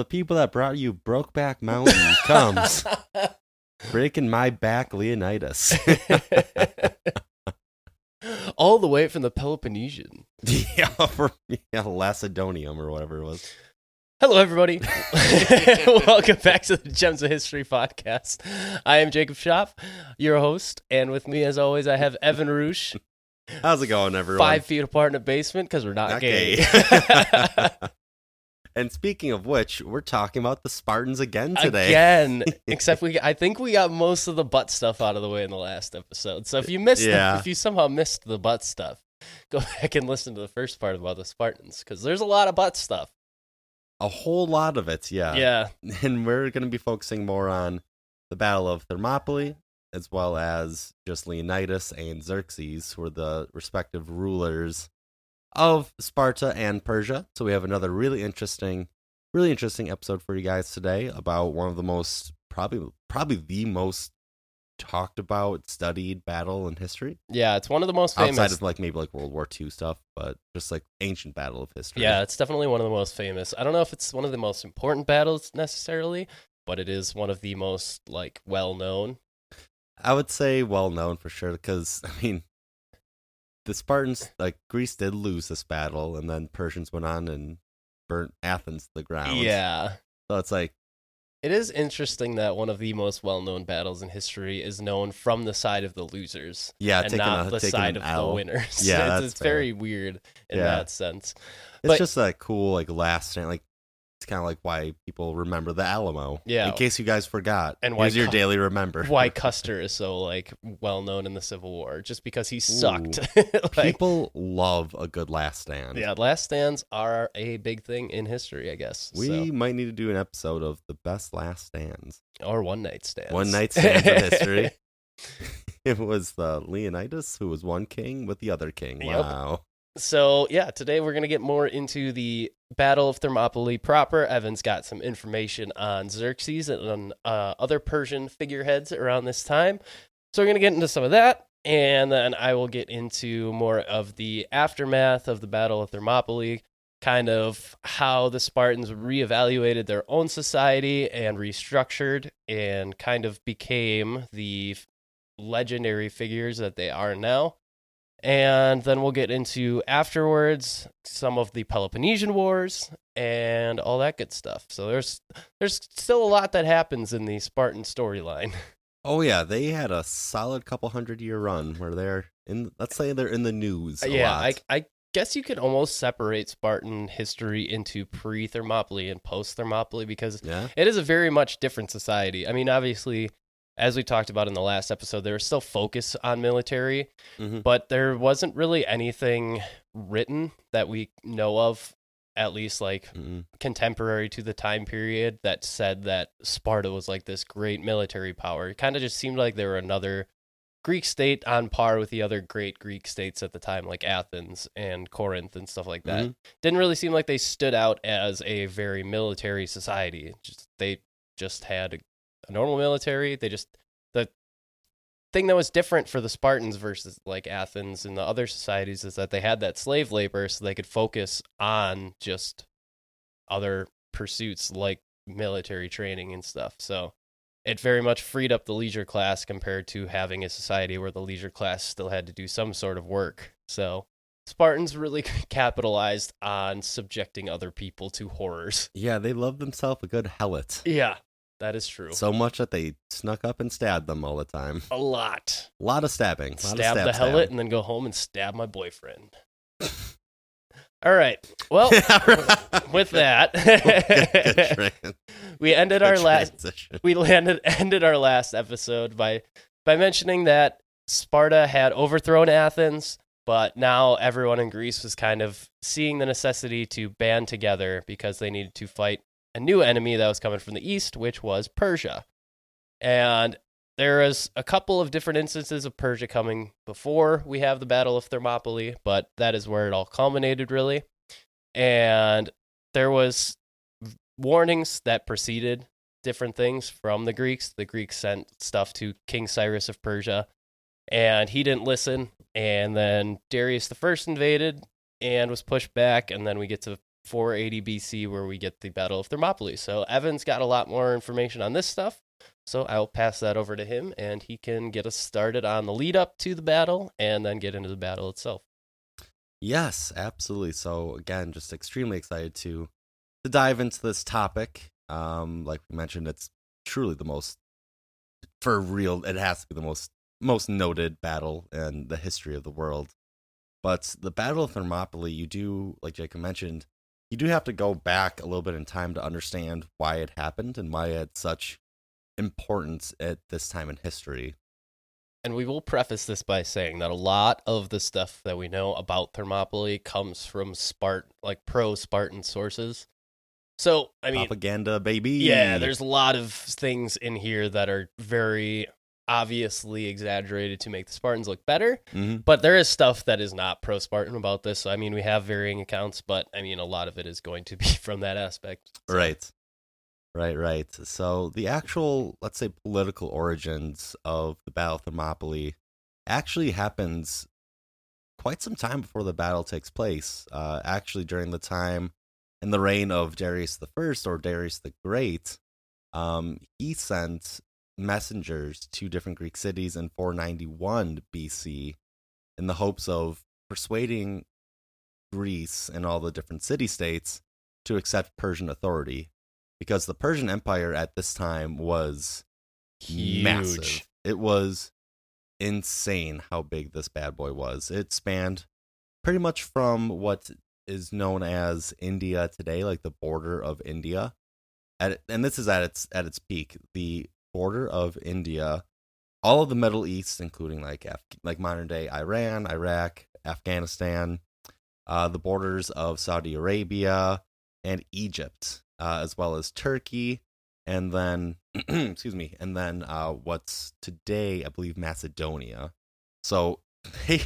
The people that brought you Brokeback Mountain comes breaking my back, Leonidas. All the way from the Peloponnesian. yeah, from yeah, Lacedonium or whatever it was. Hello, everybody. Welcome back to the Gems of History podcast. I am Jacob Shop, your host, and with me, as always, I have Evan Roosh, How's it going, everyone? five feet apart in a basement because we're not, Not gay. gay. And speaking of which, we're talking about the Spartans again today. Again, except we, I think we got most of the butt stuff out of the way in the last episode. So if you missed, the- if you somehow missed the butt stuff, go back and listen to the first part about the Spartans because there's a lot of butt stuff. A whole lot of it, yeah. yeah. And we're going to be focusing more on the Battle of Thermopylae, as well as just Leonidas and Xerxes, who were the respective rulers of Sparta and Persia. So we have another really interesting, really interesting episode for you guys today about one of the most probably probably the most talked about, studied battle in history. Yeah, it's one of the most famous. Outside of like maybe like World War II stuff, but just like ancient battle of history. Yeah, it's definitely one of the most famous. I don't know if it's one of the most important battles necessarily, but it is one of the most like well known. I would say well known for sure because I mean, the Spartans like Greece did lose this battle, and then Persians went on and burnt Athens to the ground. Yeah. so it's like It is interesting that one of the most well known battles in history is known from the side of the losers yeah, and not a the side of L. the winners. Yeah, it's, it's very weird in Yeah. that sense. It's but- just a cool like last stand. Like it's kind of like why people remember the Alamo. Yeah. in case you guys forgot. And why here's your Cu- daily remember. Why Custer is so like well known in the Civil War, just because he sucked. like, people love a good last stand. yeah, last stands are a big thing in history, I guess. We so. might need to do an episode of the best last stands. or one night stands. One night stands of history. it was uh, Leonidas who was one king with the other king. Yep. Wow. So yeah, today we're gonna get more into the Battle of Thermopylae proper. Evan's got some information on Xerxes and on uh, other Persian figureheads around this time. So we're gonna get into some of that, and then I will get into more of the aftermath of the Battle of Thermopylae, kind of how the Spartans reevaluated their own society and restructured, and kind of became the legendary figures that they are now and then we'll get into afterwards some of the Peloponnesian Wars and all that good stuff. So there's there's still a lot that happens in the Spartan storyline. Oh yeah, they had a solid couple hundred year run where they're in. Let's say they're in the news. A yeah, lot. I I guess you could almost separate Spartan history into pre-Thermopylae and post-Thermopylae because yeah. it is a very much different society. I mean, obviously, as we talked about in the last episode, there was still focus on military, Mhm. but there wasn't really anything written that we know of, at least like Mm-mm. contemporary to the time period, that said that Sparta was like this great military power. It kind of just seemed like they were another Greek state on par with the other great Greek states at the time, like Athens and Corinth and stuff like that. Mhm. Didn't really seem like they stood out as a very military society. Just they just had a, normal military. They just the thing that was different for the Spartans versus like Athens and the other societies is that they had that slave labor, so they could focus on just other pursuits like military training and stuff. So it very much freed up the leisure class compared to having a society where the leisure class still had to do some sort of work. So Spartans really capitalized on subjecting other people to horrors. Yeah, they loved themselves a good helot. Yeah, that is true. So much that they snuck up and stabbed them all the time. a lot. A lot of stabbing. Lot Stab of the stab, helot stab. and then go home and stab my boyfriend. All right. Well, with that, Good- good we ended good our last we landed ended our last episode by by mentioning that Sparta had overthrown Athens, but now everyone in Greece was kind of seeing the necessity to band together because they needed to fight a new enemy that was coming from the east, which was Persia. And there is a couple of different instances of Persia coming before we have the Battle of Thermopylae, but that is where it all culminated, really. And there was warnings that preceded different things from the Greeks. The Greeks sent stuff to King Cyrus of Persia, and he didn't listen. And then Darius the First invaded and was pushed back. And then we get to 480 BC, where we get the Battle of Thermopylae. So Evan's got a lot more information on this stuff. So I'll pass that over to him, and he can get us started on the lead up to the battle, and then get into the battle itself. Yes, absolutely. So again, just extremely excited to to dive into this topic. Um, like we mentioned, it's truly the most for real. It has to be the most most noted battle in the history of the world. But the Battle of Thermopylae, you do, like Jacob mentioned, you do have to go back a little bit in time to understand why it happened and why it had such importance at this time in history. And we will preface this by saying that a lot of the stuff that we know about Thermopylae comes from Spart like pro Spartan sources. So, I mean, Propaganda, baby. yeah, there's a lot of things in here that are very obviously exaggerated to make the Spartans look better. hmm But there is stuff that is not pro Spartan about this. So, I mean, we have varying accounts, but I mean, a lot of it is going to be from that aspect. So, Right. Right, right. So the actual, let's say, political origins of the Battle of Thermopylae actually happens quite some time before the battle takes place. Uh, actually, during the time in the reign of Darius the First or Darius the Great, um, he sent messengers to different Greek cities in 491 BC in the hopes of persuading Greece and all the different city states to accept Persian authority because the Persian Empire at this time was Huge. massive. It was insane how big this bad boy was. It spanned pretty much from what is known as India today, like the border of India. At, and this is at its at its peak. The border of India, all of the Middle East, including like Af- like modern day Iran, Iraq, Afghanistan, uh, the borders of Saudi Arabia and Egypt, uh, as well as Turkey, and then excuse me, and then uh, what's today I believe Macedonia. So they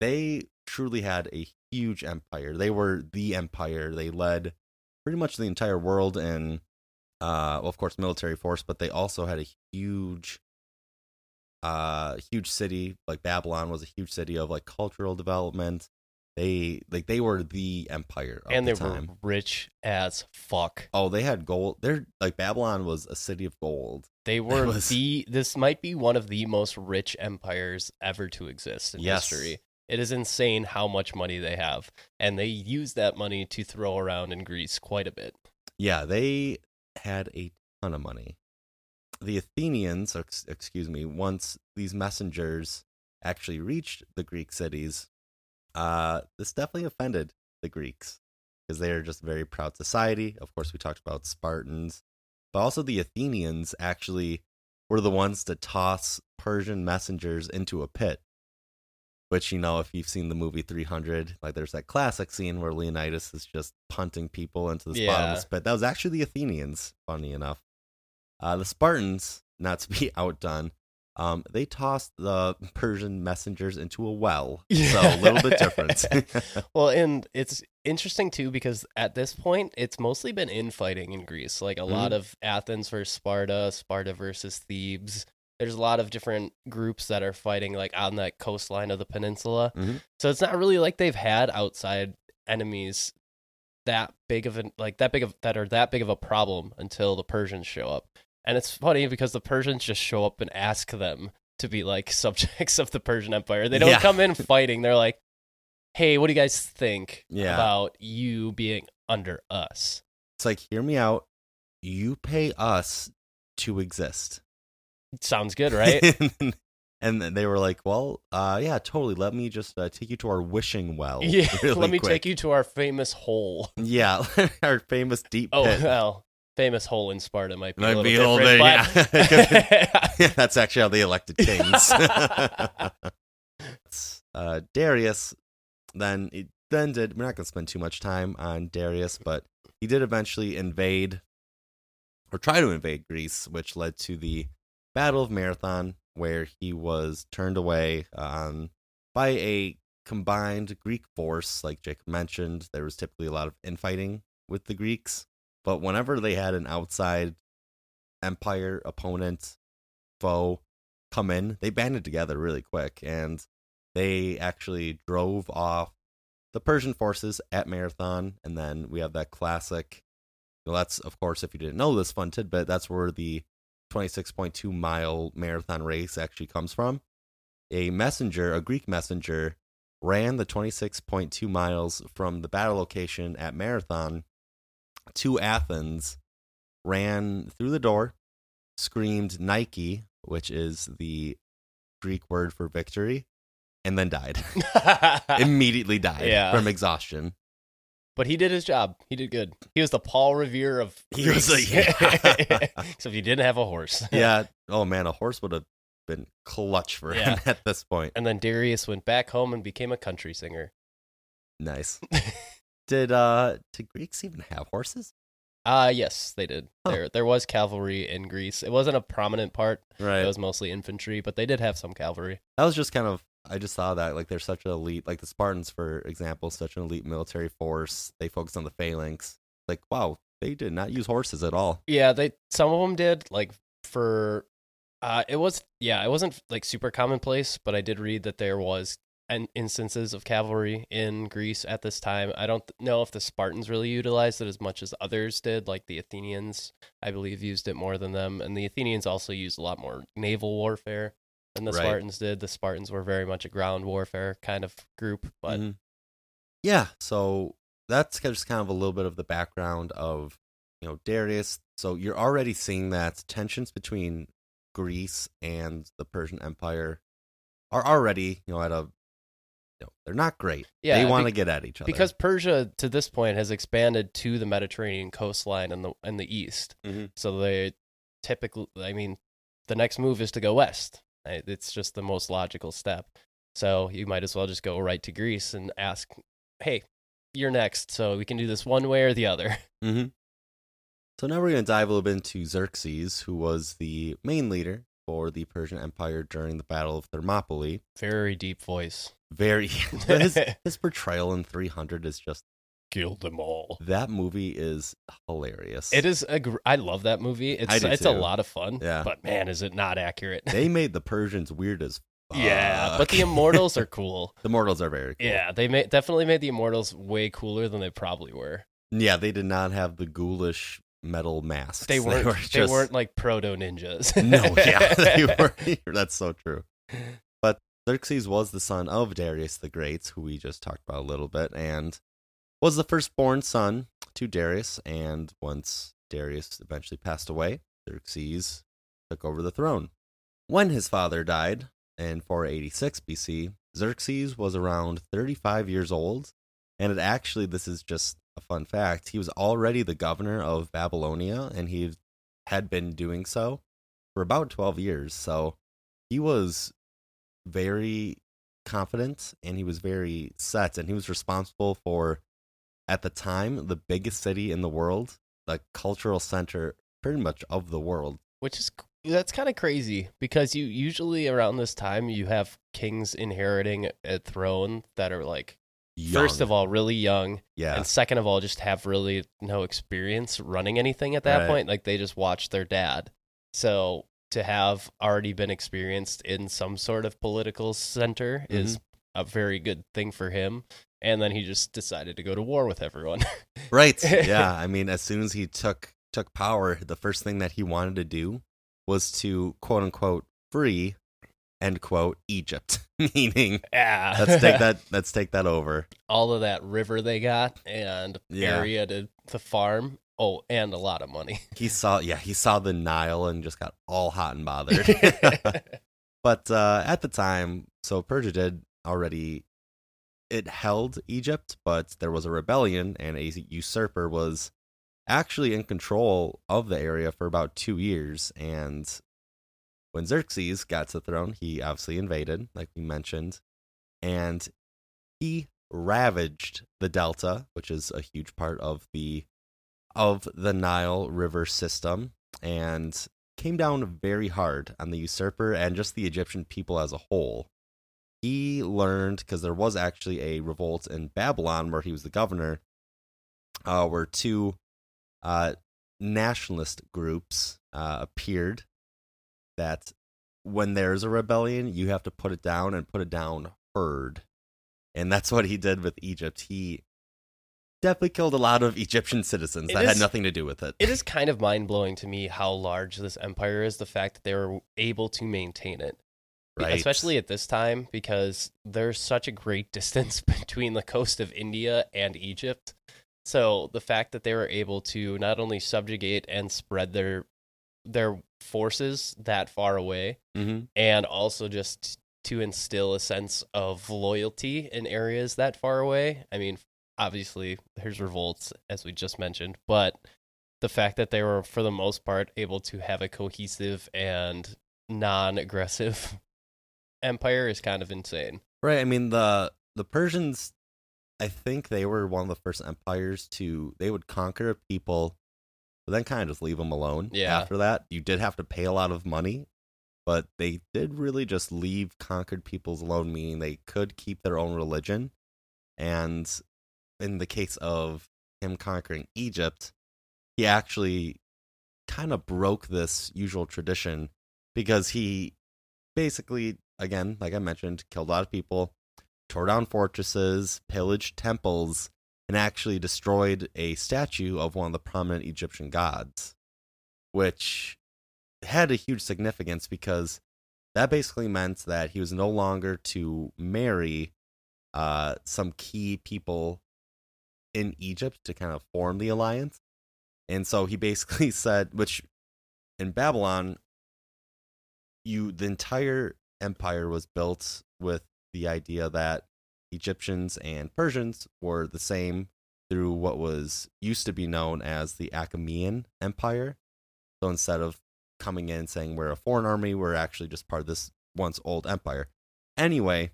they truly had a huge empire. They were the empire. They led pretty much the entire world in, uh, well, of course, military force, but they also had a huge, uh, huge city. Like Babylon was a huge city of like cultural development. They like they were the empire of And the they time. were rich as fuck. Oh, they had gold. They're like Babylon was a city of gold. They were was- the this might be one of the most rich empires ever to exist in Yes. history. It is insane how much money they have, and they use that money to throw around in Greece quite a bit. Yeah, they had a ton of money. The Athenians, ex- excuse me, once these messengers actually reached the Greek cities, uh, this definitely offended the Greeks because they are just a very proud society. Of course, we talked about Spartans, but also the Athenians actually were the ones to toss Persian messengers into a pit. Which, you know, if you've seen the movie 300, like there's that classic scene where Leonidas is just punting people into this Yeah. bottomless pit. That was actually the Athenians, funny enough. Uh, the Spartans, not to be outdone, um, they tossed the Persian messengers into a well. So a little bit different. Well, and it's interesting too because at this point, it's mostly been infighting in Greece. Like a Mm-hmm. lot of Athens versus Sparta, Sparta versus Thebes. There's a lot of different groups that are fighting like on that coastline of the peninsula. Mhm. So it's not really like they've had outside enemies that big of an like that big of that are that big of a problem until the Persians show up. And it's funny because the Persians just show up and ask them to be like subjects of the Persian Empire. They don't Yeah. come in fighting. They're like, "Hey, what do you guys think Yeah. about you being under us?" it's like, hear me out. You pay us to exist. Sounds good, right? and, they were like, well, uh, yeah, totally. Let me just uh, take you to our wishing well. yeah. really Let me quick. take you to our famous hole. Yeah, our famous deep Oh pit. well, famous hole in Sparta might be Might a little be different, bit, but yeah. That's actually how they elected kings. uh, Darius then it then did. We're not going to spend too much time on Darius, but he did eventually invade or try to invade Greece, which led to the Battle of Marathon, where he was turned away um, by a combined Greek force. Like Jacob mentioned, there was typically a lot of infighting with the Greeks, but whenever they had an outside empire opponent foe come in, they banded together really quick and they actually drove off the Persian forces at Marathon, and then we have that classic. Well, that's of course, if you didn't know this fun tidbit, that's where the 26.2 mile marathon race actually comes from. A messenger, a Greek messenger, ran the 26.2 miles from the battle location at Marathon to Athens, ran through the door, screamed Nike, which is the Greek word for victory, and then died. Immediately died Yeah. from exhaustion. But he did his job. He did good. He was the Paul Revere of He was a- Except he didn't have a horse. Yeah. Oh man, a horse would have been clutch for him at this point. And then Darius went back home and became a country singer. Nice. Did uh did Greeks even have horses? Uh yes, they did. Huh. There there was cavalry in Greece. It wasn't a prominent part. Right. It was mostly infantry, but they did have some cavalry. that was just kind of I just saw that like they're such an elite like the Spartans for example, such an elite military force. They focus on the phalanx. Like wow, they did not use horses at all. Yeah, they some of them did like for uh it was yeah, it wasn't like super commonplace, but I did read that there was an instances of cavalry in Greece at this time. I don't know if the Spartans really utilized it as much as others did, like the Athenians, I believe used it more than them, and the Athenians also used a lot more naval warfare than the Right. Spartans did. The Spartans were very much a ground warfare kind of group, but Mhm. yeah, so that's just kind of a little bit of the background of you know Darius. So you're already seeing that tensions between Greece and the Persian Empire are already you know at a you know they're not great. Yeah, they want to be- get at each other because Persia to this point has expanded to the Mediterranean coastline in the in the east. Mhm. So they typically, I mean, the next move is to go west. It's just the most logical step. So you might as well just go right to Greece and ask, "Hey, you're next, so we can do this one way or the other." Mm-hmm. So now we're going to dive a little bit into Xerxes, who was the main leader for the Persian Empire during the Battle of Thermopylae. Very deep voice. Very his, his portrayal in 300 is just Kill them all. that movie is hilarious. It is a. Gr- I love that movie. It's it's a lot of fun. Yeah. But man, is it not accurate? They made the Persians weird as fuck. yeah, but the immortals are cool. the mortals are very cool. Yeah, they made definitely made the immortals way cooler than they probably were. Yeah, they did not have the ghoulish metal masks. They weren't. They, were just, weren't like proto ninjas. No, yeah, they were. That's so true. But Xerxes was the son of Darius the Great, who we just talked about a little bit, and was the firstborn son to Darius. And once Darius eventually passed away, Xerxes took over the throne. When his father died in 486 BC, Xerxes was around 35 years old. And it actually, this is just a fun fact, he was already the governor of Babylonia, and he had been doing so for about 12 years. So he was very confident and he was very set, and he was responsible for, at the time, the biggest city in the world, the cultural center pretty much of the world. Which is that's kind of crazy because you usually around this time you have kings inheriting a throne that are like first of all really young yeah, and second of all just have really no experience running anything at that Right. point like they just watch their dad so to have already been experienced in some sort of political center is Mm-hmm. a very good thing for him and then he just decided to go to war with everyone right. Yeah, I mean, as soon as he took took power, the first thing that he wanted to do was to quote unquote free end quote Egypt, meaning yeah let's take that let's take that over. all of that river they got and Yeah. area to, to farm oh and a lot of money He saw yeah, he saw the Nile and just got all hot and bothered. but uh, at the time, so Persia did already it held Egypt, but there was a rebellion and a usurper was actually in control of the area for about two years. And when Xerxes got to the throne, he obviously invaded, like we mentioned, and he ravaged the delta, which is a huge part of the of the Nile River system, and came down very hard on the usurper and just the Egyptian people as a whole. He learned because there was actually a revolt in Babylon where he was the governor, uh, where two uh, nationalist groups uh, appeared. That when there's a rebellion, you have to put it down and put it down hard. and that's what he did with Egypt. He definitely killed a lot of Egyptian citizens It that had nothing to do with it. It is kind of mind blowing to me how large this empire is. The fact that they were able to maintain it, right? especially at this time, because there's such a great distance between the coast of India and Egypt. So the fact that they were able to not only subjugate and spread their their forces that far away, Mhm. and also just to instill a sense of loyalty in areas that far away. I mean, obviously, there's revolts, as we just mentioned, but the fact that they were, for the most part, able to have a cohesive and non aggressive empire is kind of insane. Right. I mean the the Persians I think they were one of the first empires to they would conquer a people but then kind of just leave them alone. Yeah. After that, you did have to pay a lot of money, but they did really just leave conquered peoples alone, meaning they could keep their own religion. And in the case of him conquering Egypt, he actually kind of broke this usual tradition because he basically, again, like I mentioned, killed a lot of people, tore down fortresses, pillaged temples, and actually destroyed a statue of one of the prominent Egyptian gods, which had a huge significance because that basically meant that he was no longer to marry uh, some key people in Egypt to kind of form the alliance. And so he basically said, which in Babylon, you the entire empire was built with the idea that Egyptians and Persians were the same through what was used to be known as the Achaemenid Empire. So instead of coming in saying we're a foreign army, we're actually just part of this once old empire. Anyway,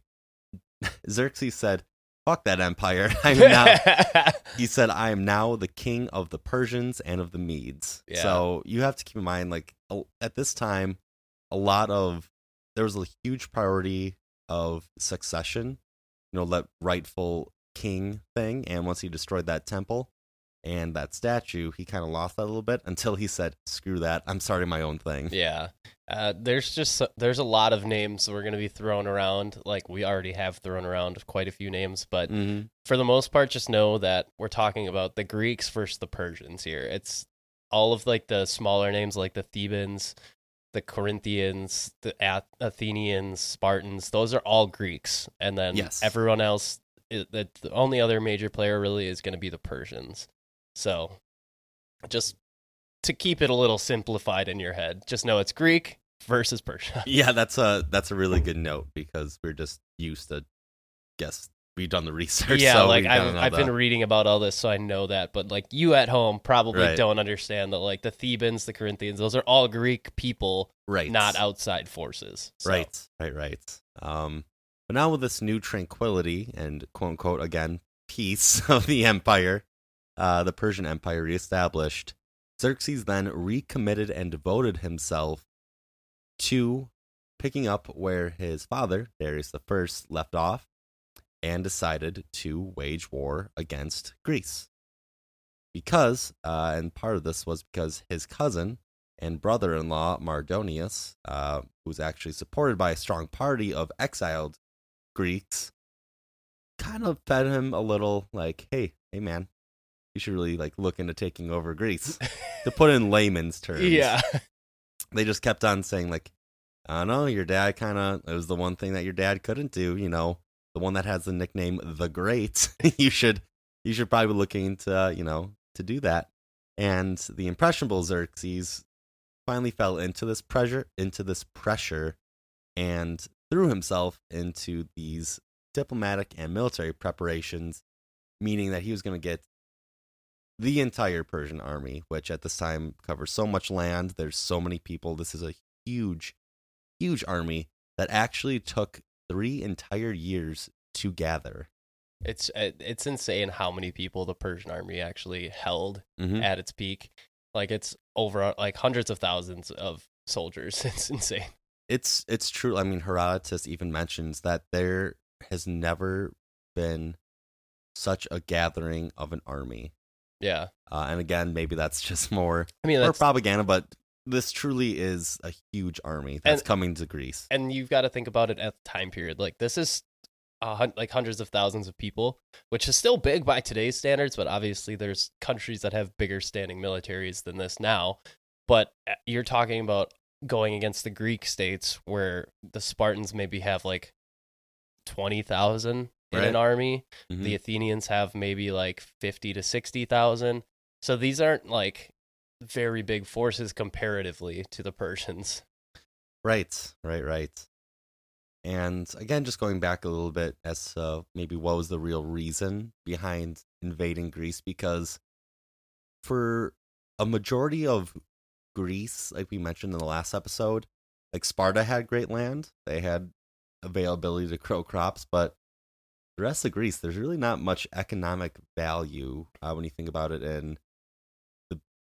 Xerxes said, "Fuck that empire! I'm now." he said, "I am now the king of the Persians and of the Medes." Yeah. So you have to keep in mind, like at this time, a lot of there was a huge priority of succession, you know, that rightful king thing. And once he destroyed that temple and that statue, he kind of lost that a little bit until he said, "Screw that! I'm starting my own thing." Yeah. Uh, there's just there's a lot of names that we're going to be thrown around like we already have thrown around quite a few names but hmm for the most part just know that we're talking about the Greeks versus the Persians here it's all of like the smaller names like the Thebans the Corinthians the Athenians Spartans those are all Greeks and then Yes. everyone else the only other major player really is going to be the Persians so just to keep it a little simplified in your head, just know it's Greek versus Persia. Yeah, that's a that's a really good note because we're just used to guess we've done the research. yeah, so like I've, I've been reading about all this, so I know that. But like you at home probably Right. don't understand that like the Thebans, the Corinthians, those are all Greek people, right, not outside forces. So, Right, right, right. Um, but now with this new tranquility and quote unquote again peace of the empire, uh, the Persian Empire reestablished, Xerxes then recommitted and devoted himself to picking up where his father Darius the First left off, and decided to wage war against Greece. Because, uh, and part of this was because his cousin and brother in law, Mardonius, uh, who's actually supported by a strong party of exiled Greeks, kind of fed him a little like, hey, hey, man, you should really like look into taking over Greece. to put in layman's terms, yeah, they just kept on saying like, I don't know, your dad kind of it was the one thing that your dad couldn't do, you know, the one that has the nickname the Great. you should you should probably be looking to you know to do that. And the impressionable Xerxes finally fell into this pressure into this pressure and threw himself into these diplomatic and military preparations, meaning that he was going to get the entire Persian army, which at this time covers so much land. There's so many people. This is a huge, huge army that actually took three entire years to gather. it's uh, it's insane how many people the Persian army actually held Mm-hmm. at its peak. Like it's over like hundreds of thousands of soldiers. It's insane. It's it's true. I mean, Herodotus even mentions that there has never been such a gathering of an army. Yeah, Uh, and again, maybe that's just more I mean that's propaganda, but this truly is a huge army that's And- coming to Greece. and you've got to think about it at the time period. Like this is uh, like hundreds of thousands of people, which is still big by today's standards. But obviously, there's countries that have bigger standing militaries than this now. But uh, you're talking about going against the Greek states, where the Spartans maybe have like twenty thousand in Right. an army. Mhm. The Athenians have maybe like fifty to sixty thousand. So these aren't like very big forces comparatively to the Persians. Right, right, right. And again, just going back a little bit as to maybe what was the real reason behind invading Greece, because for a majority of Greece, like we mentioned in the last episode, like Sparta had great land, they had availability to grow crops, but the rest of Greece, there's really not much economic value uh, when you think about it in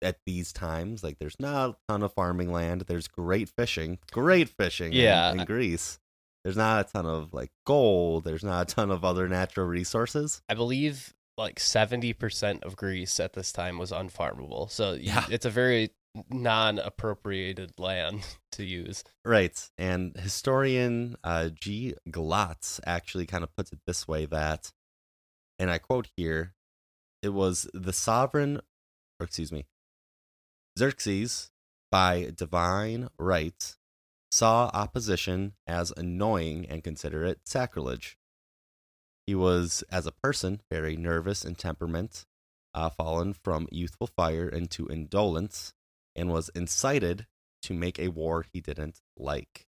at these times. Like, there's not a ton of farming land. There's great fishing, great fishing. in- Yeah. in, Greece. There's not a ton of like gold. There's not a ton of other natural resources. I believe like 70% of Greece at this time was unfarmable. So Yeah. it's a very non appropriated land to use. Right. And historian uh, G. Glotz actually kind of puts it this way that, and I quote here, it was the sovereign, or excuse me, Xerxes, by divine right, saw opposition as annoying and considered it sacrilege. He was, as a person, very nervous in temperament, uh, fallen from youthful fire into indolence, and was incited to make a war he didn't like.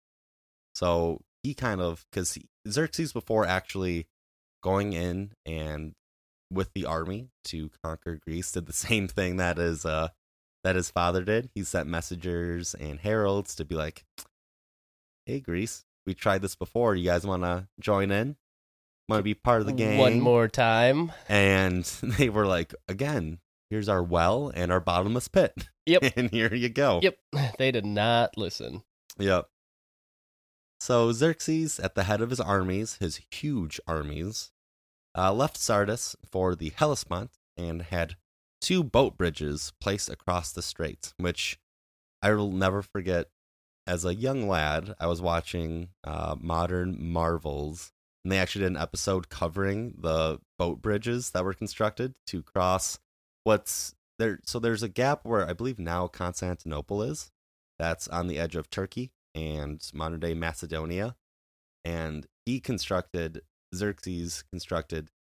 So he kind of, because Xerxes, before actually going in and with the army to conquer Greece, did the same thing that is uh that his father did. He sent messengers and heralds to be like, "Hey, Greece, we tried this before. You guys want to join in? Want to be part of the game One more time. and they were like, "Again, here's our well and our bottomless pit. Yep. and here you go." Yep. They did not listen. Yep. So Xerxes, at the head of his armies, his huge armies, uh, left Sardis for the Hellespont and had two boat bridges placed across the strait, which I will never forget. As a young lad, I was watching uh, Modern Marvels, and they actually did an episode covering the boat bridges that were constructed to cross what's there. So there's a gap where I believe now Constantinople is. That's on the edge of Turkey and modern day Macedonia. And he constructed, Xerxes constructed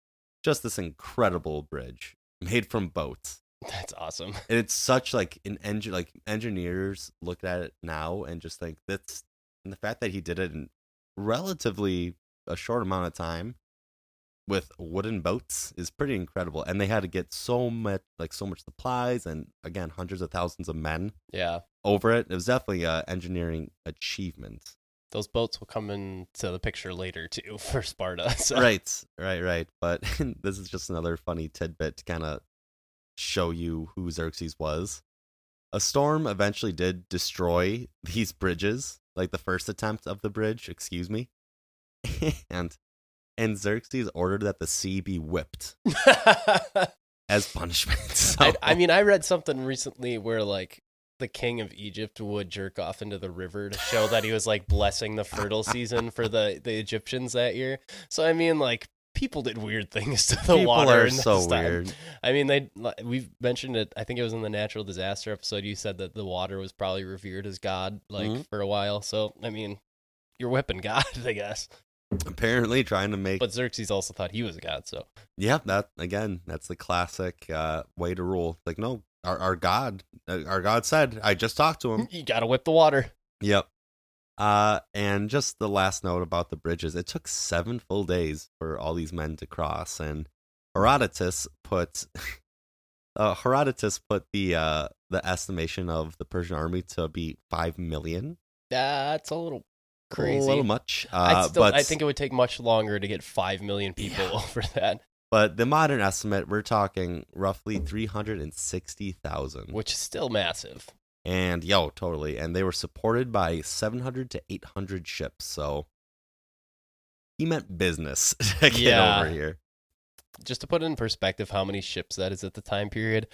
just this incredible bridge made from boats. That's awesome. And it's such like an engine, like engineers look at it now and just think that's, and the fact that he did it in relatively a short amount of time with wooden boats is pretty incredible. And they had to get so much, like so much supplies and again, hundreds of thousands of men Yeah. over it. It was definitely a engineering achievement. Those boats will come into the picture later too for Sparta. So. Right, right, right. But this is just another funny tidbit to kind of show you who Xerxes was. A storm eventually did destroy these bridges, like the first attempt of the bridge, excuse me. and and Xerxes ordered that the sea be whipped as punishment. So, I, I mean, I read something recently where like the king of Egypt would jerk off into the river to show that he was like blessing the fertile season for the the Egyptians that year. So I mean, like people did weird things to the people water. are so time. weird. I mean, they we've mentioned it. I think it was in the natural disaster episode. You said that the water was probably revered as God, like Mhm. for a while. So I mean, you're whipping God, I guess. Apparently, trying to make But Xerxes also thought he was a god. So Yeah, that again, that's the classic uh, way to rule. Like, no, our our God, uh, our God said, I just talked to him. you gotta whip the water. yep. Uh, and just the last note about the bridges: it took seven full days for all these men to cross, and Herodotus put, uh, Herodotus put the uh the estimation of the Persian army to be five million. That's a little crazy, A little much. Uh, still, but I think it would take much longer to get five million people Yeah. over that, but the modern estimate, we're talking roughly three hundred and sixty thousand. which is still massive. And yo, totally. And they were supported by 700 to 800 ships. So he meant business to get Yeah. over here. Just to put it in perspective, how many ships that is at the time period,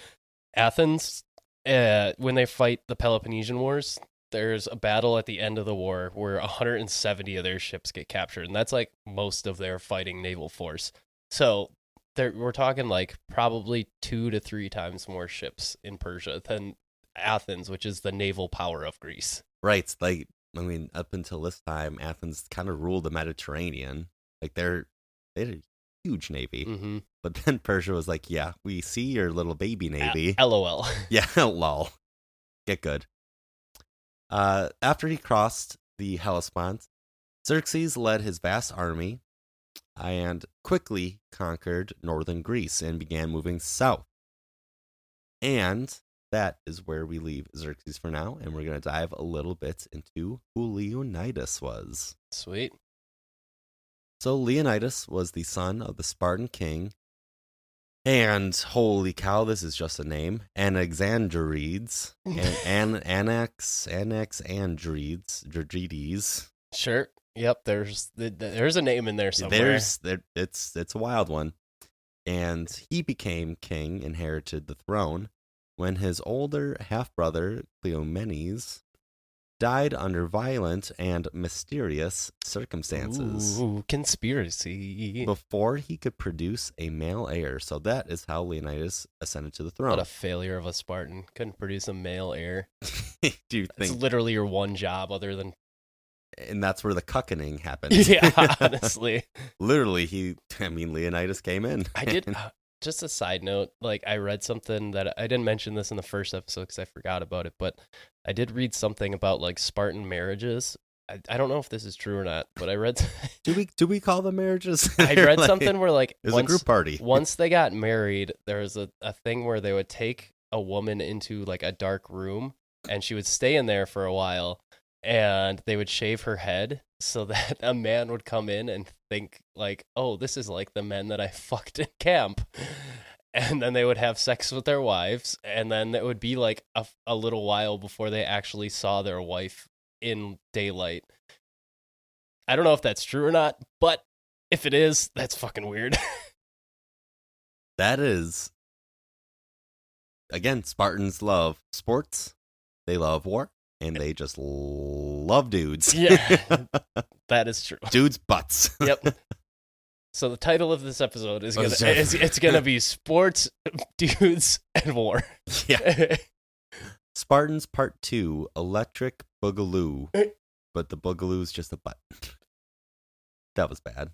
Athens, uh, when they fight the Peloponnesian Wars, there's a battle at the end of the war where 170 of their ships get captured, and that's like most of their fighting naval force. So there, we're talking like probably two to three times more ships in Persia than Athens, which is the naval power of Greece. Right. Like, I mean, up until this time, Athens kind of ruled the Mediterranean. Like, they're they had a huge navy. Mm-hmm. But then Persia was like, yeah, we see your little baby navy. LOL. yeah, lol. Get good. Uh, after he crossed the Hellespont, Xerxes led his vast army and quickly conquered northern Greece and began moving south. And that is where we leave Xerxes for now, and we're going to dive a little bit into who Leonidas was. Sweet. So, Leonidas was the son of the Spartan king, and holy cow, this is just a name Anaxandrides, and An- Anax, Anax Andrides, Andrides. Sure. Yep. There's th- th- there's a name in there somewhere. There's there, it's it's a wild one, and he became king, inherited the throne when his older half brother Cleomenes died under violent and mysterious circumstances Ooh, conspiracy. before he could produce a male heir. So that is how Leonidas ascended to the throne. What a failure of a Spartan. Couldn't produce a male heir. Do you It's think? literally your one job other than And that's where the cuckening happened. Yeah, honestly. Literally, he. I mean, Leonidas came in. I did uh, just a side note, like I read something that I didn't mention this in the first episode cuz I forgot about it, but I did read something about like Spartan marriages. I, I don't know if this is true or not, but I read do we do we call them marriages? I read Like, something where like It once, a group party. once they got married, there was a, a thing where they would take a woman into like a dark room and she would stay in there for a while and they would shave her head so that a man would come in and think like, "Oh, this is like the men that I fucked in camp." And then they would have sex with their wives and then it would be like a, a little while before they actually saw their wife in daylight. I don't know if that's true or not, but if it is, that's fucking weird. That is again, Spartans love sports, they love war, and they just love dudes. Yeah. that is true. dudes' butts. Yep. So the title of this episode is gonna is, it's gonna be sports, dudes, and war. yeah. Spartans Part Two: Electric Boogaloo, but the Boogaloo's just a butt. That was bad.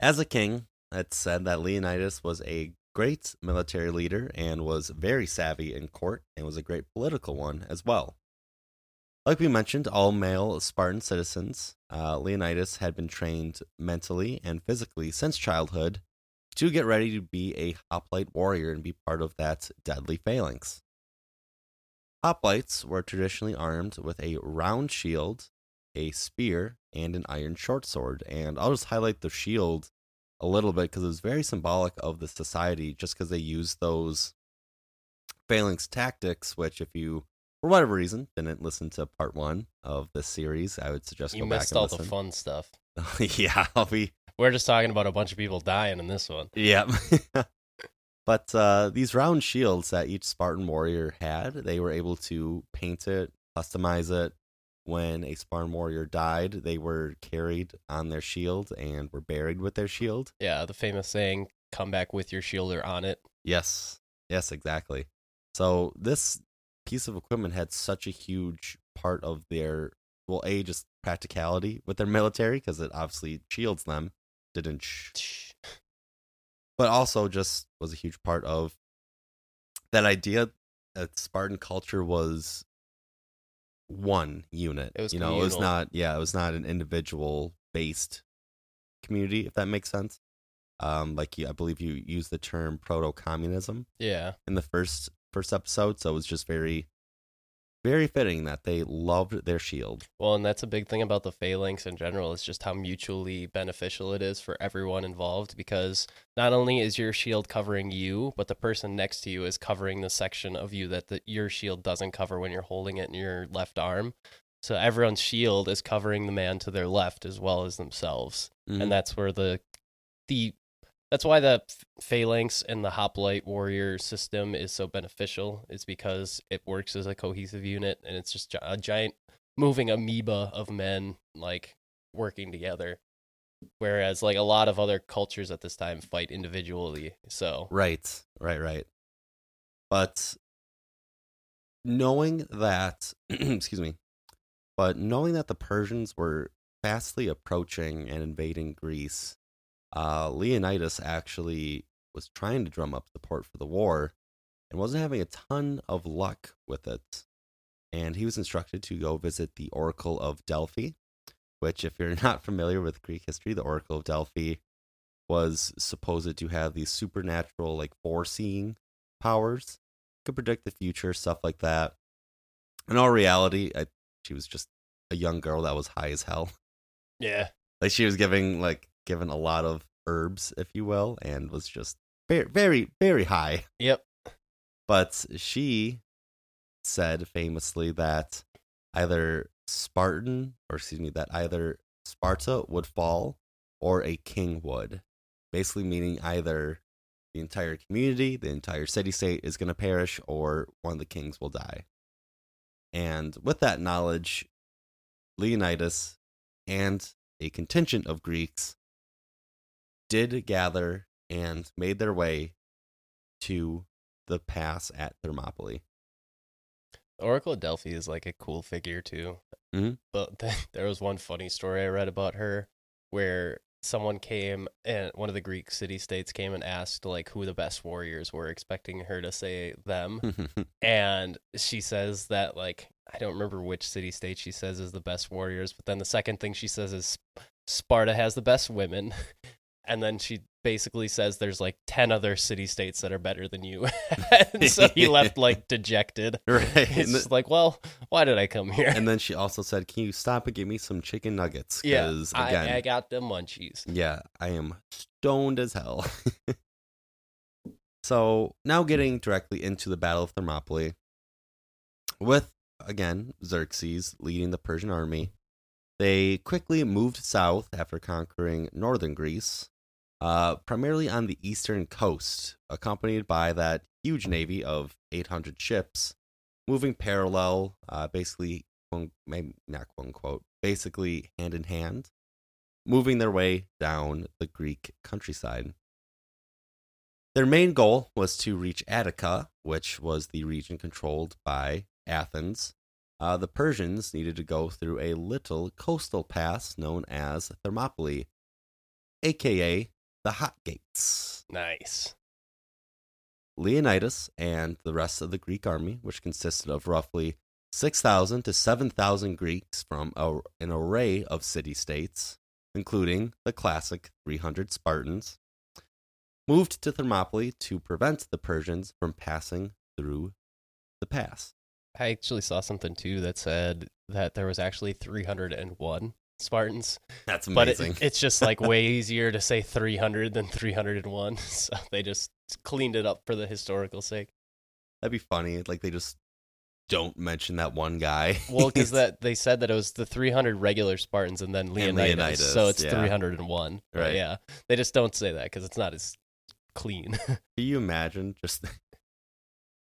As a king, it's said that Leonidas was a great military leader and was very savvy in court and was a great political one as well. Like we mentioned, all male Spartan citizens, uh, Leonidas had been trained mentally and physically since childhood to get ready to be a hoplite warrior and be part of that deadly phalanx. Hoplites were traditionally armed with a round shield, a spear, and an iron short sword. And I'll just highlight the shield a little bit because it was very symbolic of the society just because they used those phalanx tactics, which, if you, for whatever reason, didn't listen to part one of this series, I would suggest you go back missed and all listen. the fun stuff. yeah, I'll be We're just talking about a bunch of people dying in this one. yeah. but uh, these round shields that each Spartan warrior had, they were able to paint it, customize it. When a Spartan warrior died, they were carried on their shield and were buried with their shield. Yeah, the famous saying, "Come back with your shield or on it." Yes, yes, exactly. So this piece of equipment had such a huge part of their well, a just practicality with their military because it obviously shields them. Didn't sh- but also just was a huge part of that idea that Spartan culture was one unit. It was you know, it was not yeah, it was not an individual based community, if that makes sense. Um, like you, I believe you used the term proto communism Yeah, in the first first episode, so it was just very very fitting that they loved their shield. well, and that's a big thing about the phalanx in general. Is just how mutually beneficial it is for everyone involved. Because not only is your shield covering you, but the person next to you is covering the section of you that the, your shield doesn't cover when you're holding it in your left arm. So everyone's shield is covering the man to their left as well as themselves. Mhm. and that's where the the That's why the phalanx and the hoplite warrior system is so beneficial. Is because it works as a cohesive unit, and it's just a giant moving amoeba of men like working together. Whereas like a lot of other cultures at this time fight individually. So Right, right, right. But knowing that, excuse me, but knowing that the Persians were fastly approaching and invading Greece, uh, Leonidas actually was trying to drum up support for the war and wasn't having a ton of luck with it. And he was instructed to go visit the Oracle of Delphi, which, if you're not familiar with Greek history, the Oracle of Delphi was supposed to have these supernatural, like foreseeing powers, could predict the future, stuff like that. In all reality, I, she was just a young girl that was high as hell. yeah, Like she was giving like given a lot of herbs, if you will, and was just very, very, very high. yep, But she said famously that either Spartan, or excuse me, that either Sparta would fall or a king would. Basically, meaning either the entire community, the entire city state is going to perish, or one of the kings will die. And with that knowledge, Leonidas and a contingent of Greeks did gather and made their way to the pass at Thermopylae. Oracle of Delphi is like a cool figure too. Mhm. But th- there was one funny story I read about her where someone came and one of the Greek city states came and asked like who the best warriors were, expecting her to say them. and she says that like I don't remember which city state she says is the best warriors, but then the second thing she says is Sparta has the best women. And then she basically says there's like 10 other city states that are better than you. and so he left like dejected. right. It's And, like, well, why did I come here? and then she also said, "Can you stop and give me some chicken nuggets?" yeah, again, I, I got the munchies. yeah, I am stoned as hell. so now getting directly into the Battle of Thermopylae, with again Xerxes leading the Persian army, they quickly moved south after conquering northern Greece, uh, primarily on the eastern coast, accompanied by that huge navy of 800 ships, moving parallel, uh, basically, maybe not quote unquote, basically hand in hand, moving their way down the Greek countryside. Their main goal was to reach Attica, which was the region controlled by Athens. Uh, the Persians needed to go through a little coastal pass known as Thermopylae, aka the Hot Gates. Nice. Leonidas and the rest of the Greek army, which consisted of roughly 6,000 to 7,000 Greeks from a, an array of city states, including the classic 300 Spartans, moved to Thermopylae to prevent the Persians from passing through the pass. I actually saw something too that said that there was actually 301 Spartans, That's but amazing. it, it's just like way easier to say 300 than 301. So they just cleaned it up for the historical sake. That'd be funny. Like they just don't mention that one guy. Well, because that they said that it was the 300 regular Spartans and then Leonidas, Leonidas, so it's yeah. 301. But Right. Yeah, they just don't say that because it's not as clean. Can you imagine just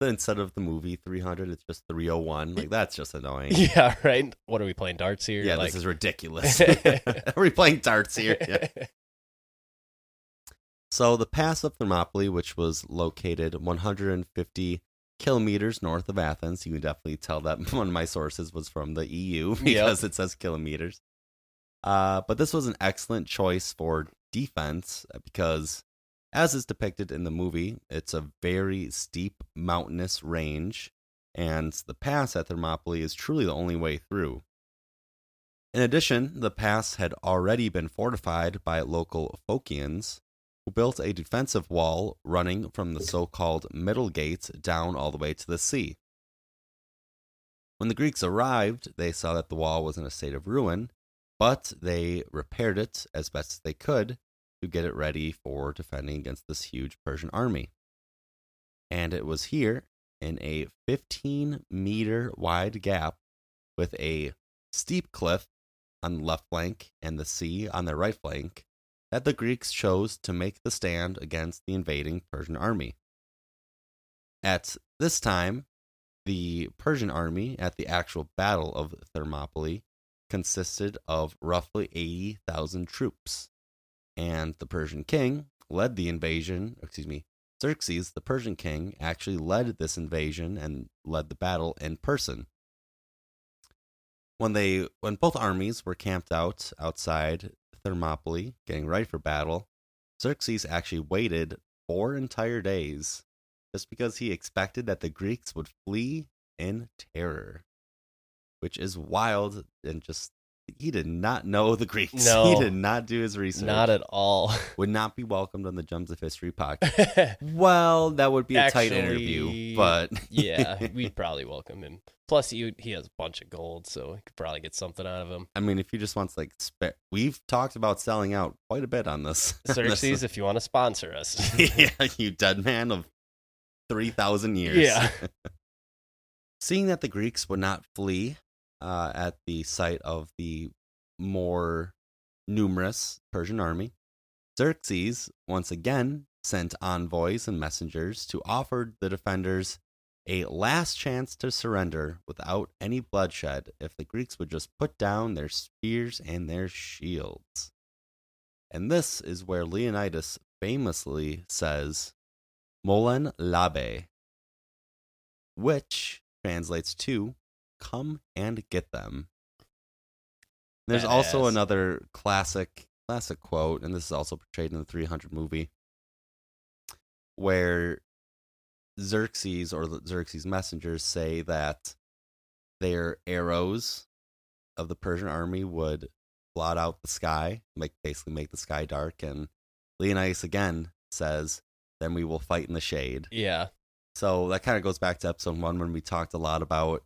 instead of the movie 300, it's just 301? Like that's just annoying. yeah, right. What are we playing darts here? Yeah, like, this is ridiculous. Are we playing darts here? Yeah. So the pass of Thermopylae, which was located 150 kilometers north of Athens, you can definitely tell that one of my sources was from the EU because it says kilometers. Uh, but this was an excellent choice for defense uh, because, as is depicted in the movie, it's a very steep mountainous range, and the pass at Thermopylae is truly the only way through. In addition, the pass had already been fortified by local Phocians, who built a defensive wall running from the so called Middle Gate down all the way to the sea. When the Greeks arrived, they saw that the wall was in a state of ruin, but they repaired it as best they could to get it ready for defending against this huge Persian army. And it was here, in a 15 meter wide gap with a steep cliff on the left flank and the sea on the right flank, that the Greeks chose to make the stand against the invading Persian army. At this time, the Persian army at the actual Battle of Thermopylae consisted of roughly 80,000 troops, and the Persian king led the invasion, excuse me, Xerxes, the Persian king, actually led this invasion and led the battle in person. When they when both armies were camped out outside Thermopylae, getting ready for battle, Xerxes actually waited four entire days just because he expected that the Greeks would flee in terror, which is wild and just he did not know the Greeks. No. he did not do his research. Not at all. would not be welcomed on the Gems of History podcast. well, that would be a tight interview, but yeah, we'd probably welcome him. Plus, he he has a bunch of gold, so we could probably get something out of him. I mean, if he just wants like, spe- we've talked about selling out quite a bit on this. Xerxes, if you want to sponsor us, yeah, you dead man of 3,000 years. Yeah. Seeing that the Greeks would not flee uh, at the sight of the more numerous Persian army, Xerxes once again sent envoys and messengers to offer the defenders a last chance to surrender without any bloodshed if the Greeks would just put down their spears and their shields. And this is where Leonidas famously says, Molon labe, which translates to come and get them. There's also another classic classic quote, and this is also portrayed in the 300 movie, where Xerxes or the Xerxes messengers say that their arrows of the Persian army would blot out the sky, make basically make the sky dark, and Leonidas again says, "Then we will fight in the shade." yeah, So that kind of goes back to episode one when we talked a lot about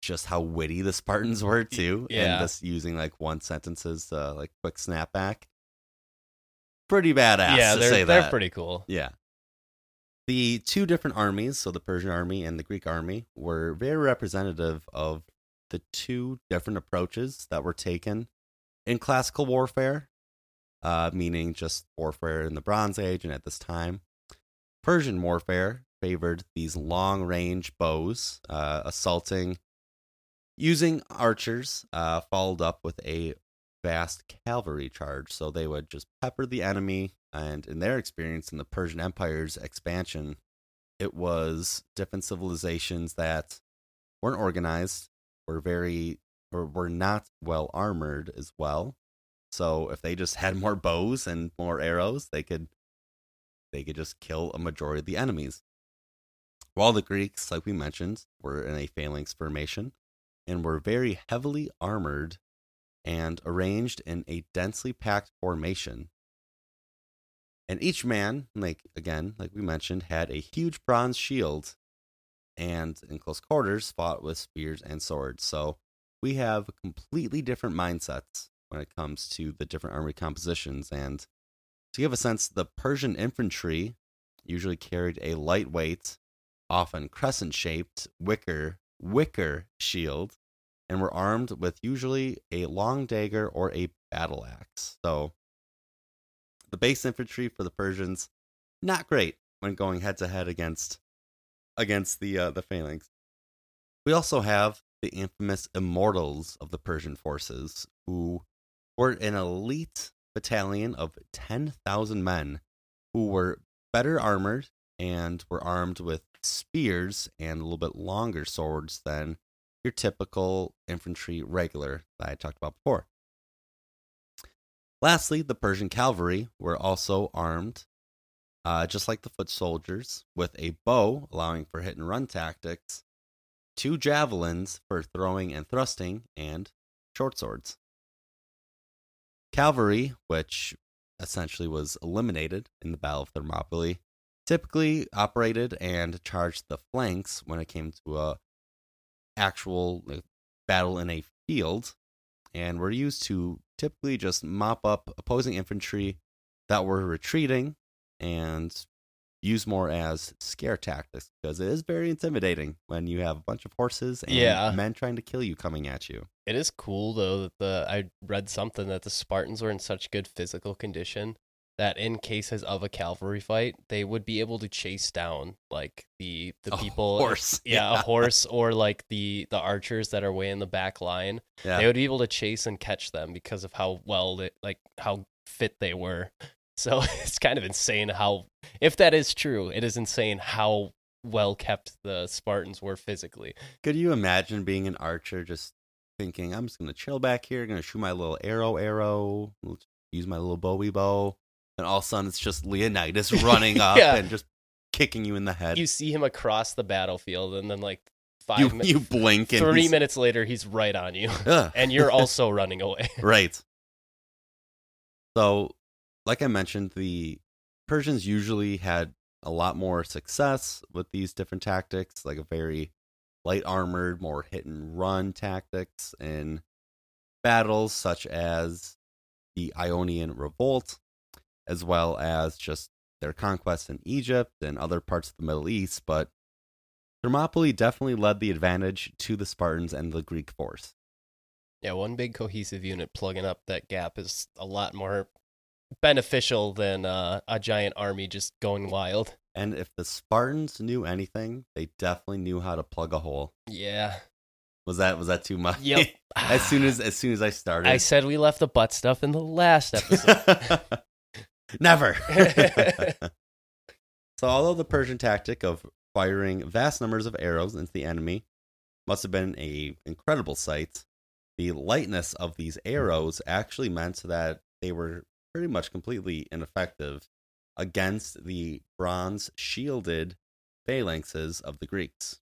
just how witty the Spartans were too, yeah. and just using like one sentences to like quick snapback. Pretty badass yeah, they're they're pretty cool. Yeah. The two different armies, so the Persian army and the Greek army, were very representative of the two different approaches that were taken in classical warfare, uh, meaning just warfare in the Bronze Age and at this time. Persian warfare favored these long range bows, uh, assaulting using archers, uh, followed up with a vast cavalry charge. So they would just pepper the enemy. And in their experience in the Persian Empire's expansion, it was different civilizations that weren't organized, were very, or were not well armored as well. So if they just had more bows and more arrows, they could they could just kill a majority of the enemies. While the Greeks, like we mentioned, were in a phalanx formation and were very heavily armored and arranged in a densely packed formation. And each man, like again, like we mentioned, had a huge bronze shield and in close quarters fought with spears and swords. So we have completely different mindsets when it comes to the different army compositions. And to give a sense, the Persian infantry usually carried a lightweight, often crescent shaped wicker wicker shield and were armed with usually a long dagger or a battle axe. So the base infantry for the Persians not great when going head to head against against the uh, the phalanx. We also have the infamous immortals of the Persian forces who were an elite battalion of 10,000 men who were better armored and were armed with spears and a little bit longer swords than your typical infantry regular that I talked about before. Lastly, the Persian cavalry were also armed, uh, just like the foot soldiers, with a bow, allowing for hit and run tactics, two javelins for throwing and thrusting, and short swords. Cavalry, which essentially was eliminated in the Battle of Thermopylae, typically operated and charged the flanks when it came to a actual battle in a field and were used to typically just mop up opposing infantry that were retreating and use more as scare tactics because it is very intimidating when you have a bunch of horses and Yeah. men trying to kill you coming at you. It is cool though that the I read something that the Spartans were in such good physical condition that in cases of a cavalry fight, they would be able to chase down like the the A people horse. Yeah, Yeah. a horse or like the the archers that are way in the back line. Yeah. They would be able to chase and catch them because of how well they like how fit they were. So it's kind of insane how if that is true, it is insane how well kept the Spartans were physically. Could you imagine being an archer just thinking, I'm just going to chill back here, going to shoot my little arrow, arrow, use my little bowie bow. And all of a sudden, it's just Leonidas running up Yeah. and just kicking you in the head. You see him across the battlefield and then like 5 You, minutes you blink and three he's- minutes later he's right on you Ugh. and you're also running away right. So, like I mentioned, the Persians usually had a lot more success with these different tactics, like a very light armored, more hit and run tactics in battles such as the Ionian Revolt, as well as just their conquests in Egypt and other parts of the Middle East. But Thermopylae definitely led the advantage to the Spartans and the Greek force. yeah one big cohesive unit plugging up that gap is a lot more beneficial than uh, a giant army just going wild And if the Spartans knew anything, they definitely knew how to plug a hole. yeah Was that was that too much? Yep. as soon as as soon as I started, i said we left the butt stuff in the last episode never. so, although the Persian tactic of firing vast numbers of arrows into the enemy must have been a incredible sight, the lightness of these arrows actually meant that they were pretty much completely ineffective against the bronze shielded phalanxes of the Greeks.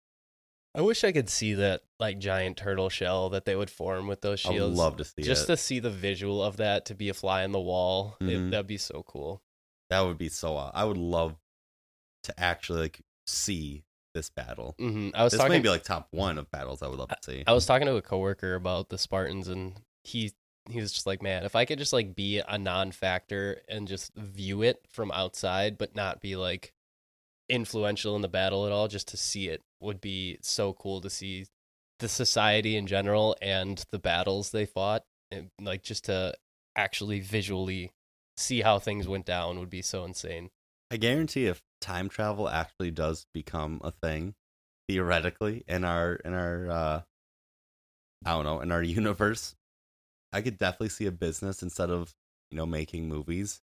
I wish i could see that like giant turtle shell that they would form with those I would shields love to see just it. to see the visual of that to be a fly in the wall it- Mhm. that'd be so cool That would be so. I would love to actually like see this battle. hmm i was This talking may be like top one of battles I would love to see. I was talking to a coworker about the Spartans, and he he was just like, "Man, if I could just like be a non-factor and just view it from outside, but not be like influential in the battle at all, just to see it would be so cool to see the society in general and the battles they fought, and like just to actually visually see how things went down would be so insane." I guarantee if time travel actually does become a thing, theoretically in our in our uh I don't know in our universe, I could definitely see a business instead of you know making movies,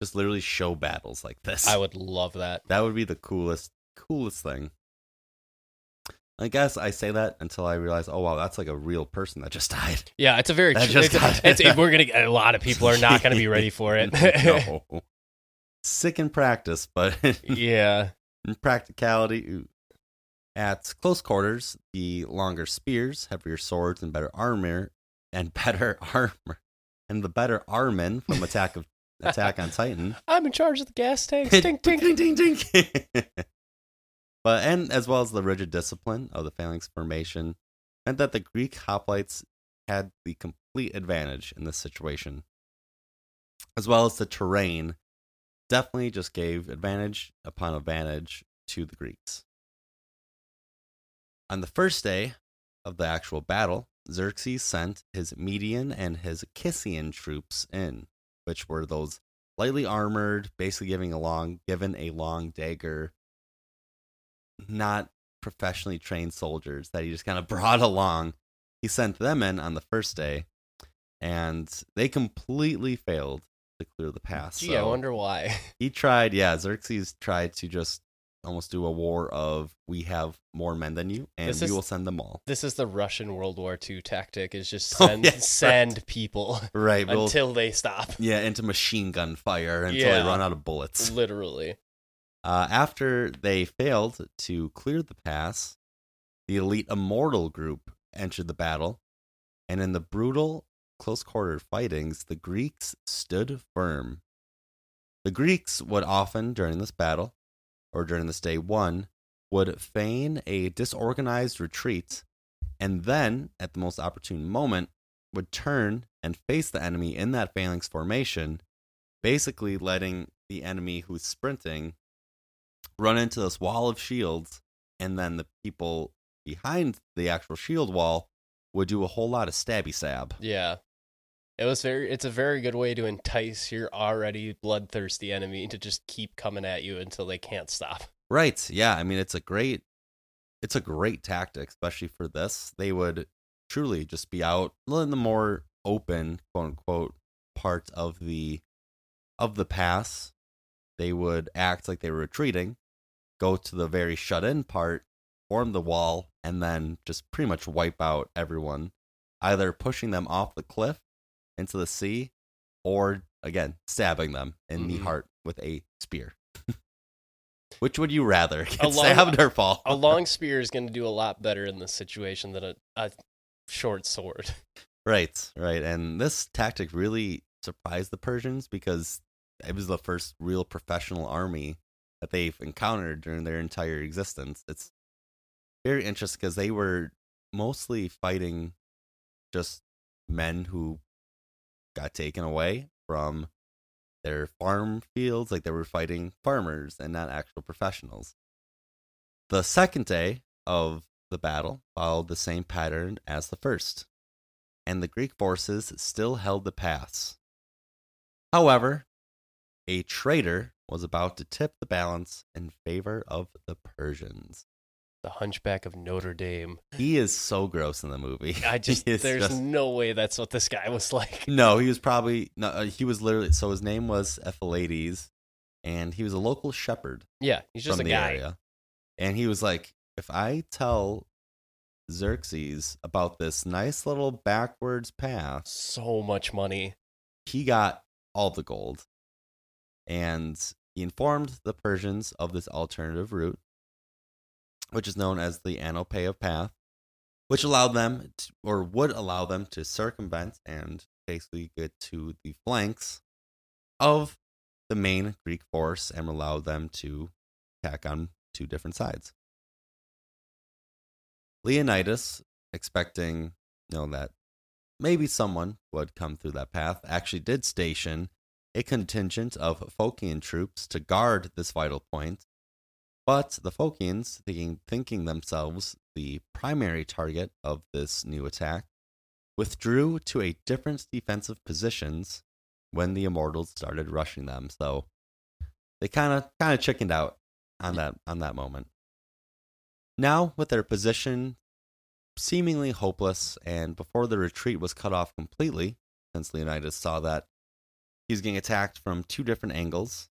just literally show battles like this. I would love that. That would be the coolest, coolest thing. I guess I say that until I realize, oh wow, that's like a real person that just died. Yeah, it's a very. That just it's, got- it's- we're gonna. A lot of people are not gonna be ready for it. no. Sick in practice, but yeah. in practicality, at close quarters, the longer spears, heavier swords, and better armor, and better armor, and the better Armin from Attack of Attack on Titan. I'm in charge of the gas tanks. Tink tink. ding, ding, ding. but and as well as the rigid discipline of the phalanx formation, meant that the Greek hoplites had the complete advantage in this situation, as well as the terrain. Definitely just gave advantage upon advantage to the Greeks. On the first day of the actual battle, Xerxes sent his Median and his Kissian troops in, which were those lightly armored, basically giving a long given a long dagger, not professionally trained soldiers that he just kind of brought along. He sent them in on the first day, and they completely failed to clear the pass. Gee, I wonder why. he tried, yeah, Xerxes tried to just almost do a war of we have more men than you, and we will send them all. This is the Russian World War II tactic: is just Oh, send right. send people Right, we'll, until they stop. yeah, into machine gun fire until Yeah. they run out of bullets. Literally. Uh, after they failed to clear the pass, the elite immortal group entered the battle, and in the brutal close quarter fightings, the Greeks stood firm. The Greeks would often, during this battle, or during this day one, would feign a disorganized retreat, and then, at the most opportune moment, would turn and face the enemy in that phalanx formation, basically letting the enemy who's sprinting run into this wall of shields, and then the people behind the actual shield wall would do a whole lot of stabby stab. Yeah. It was very it's a very good way to entice your already bloodthirsty enemy to just keep coming at you until they can't stop. Right. Yeah. I mean, it's a great, it's a great tactic, especially for this. They would truly just be out in the more open, quote unquote, part of the, of the pass. They would act like they were retreating, go to the very shut in part, form the wall, and then just pretty much wipe out everyone, either pushing them off the cliff into the sea, or again stabbing them in the Mhm. heart with a spear. Which would you rather, get A long- stabbed or fall? A long spear is going to do a lot better in this situation than a, a short sword. right, right, and this tactic really surprised the Persians because it was the first real professional army that they've encountered during their entire existence. It's very interesting because they were mostly fighting just men who got taken away from their farm fields, like they were fighting farmers and not actual professionals. The second day of the battle followed the same pattern as the first, and the Greek forces still held the pass. However, a traitor was about to tip the balance in favor of the Persians. The Hunchback of Notre Dame. He is so gross in the movie. I just there's just- no way that's what this guy was like. no, he was probably no. uh, He was literally so his name was Ephialtes, and he was a local shepherd Yeah, he's just from a the guy. area, and he was like, if I tell Xerxes about this nice little backwards path, So much money. he got all the gold, and he informed the Persians of this alternative route, which is known as the Anopeia path, which allowed them to, or would allow them to circumvent and basically get to the flanks of the main Greek force and allow them to attack on two different sides. Leonidas, expecting you know that maybe someone would come through that path, actually did station a contingent of Phocian troops to guard this vital point. But the Phocians, thinking, thinking themselves the primary target of this new attack, withdrew to a different defensive positions when the Immortals started rushing them. So they kind of kind of chickened out on that on that moment. Now, with their position seemingly hopeless, and before the retreat was cut off completely, since Leonidas saw that he was getting attacked from two different angles,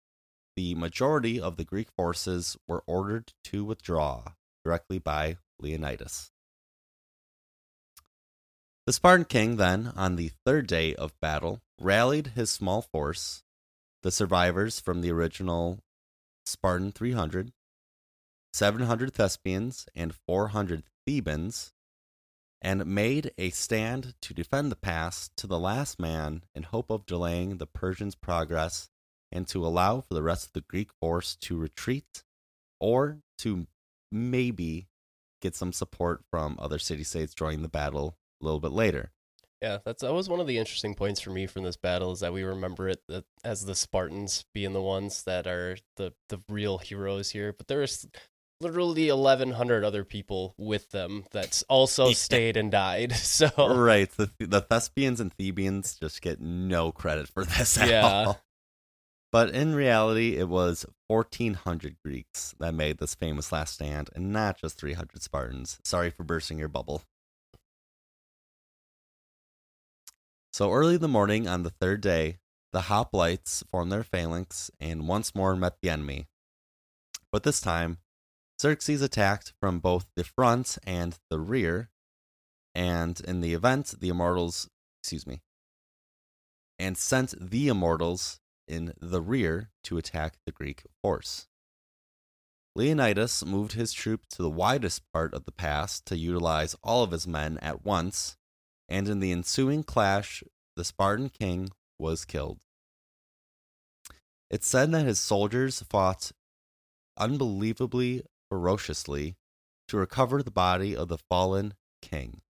the majority of the Greek forces were ordered to withdraw directly by Leonidas. The Spartan king then, on the third day of battle, rallied his small force, the survivors from the original Spartan 300, 700 Thespians, and 400 Thebans, and made a stand to defend the pass to the last man in hope of delaying the Persians' progress and to allow for the rest of the Greek force to retreat or to maybe get some support from other city states joining the battle a little bit later. Yeah, that's that was one of the interesting points for me from this battle is that we remember it as the Spartans being the ones that are the the real heroes here, but there's literally 1100 other people with them that's also stayed and died. So Right. The, the Thespians and Thebians just get no credit for this at Yeah. all. But in reality, it was 1,400 Greeks that made this famous last stand, and not just 300 Spartans. Sorry for bursting your bubble. So early in the morning on the third day, the hoplites formed their phalanx and once more met the enemy. But this time, Xerxes attacked from both the front and the rear, and in the event, the immortals, excuse me, and sent the immortals in the rear to attack the Greek force. Leonidas moved his troops to the widest part of the pass to utilize all of his men at once, and in the ensuing clash, the Spartan king was killed. It's said that his soldiers fought unbelievably ferociously to recover the body of the fallen king.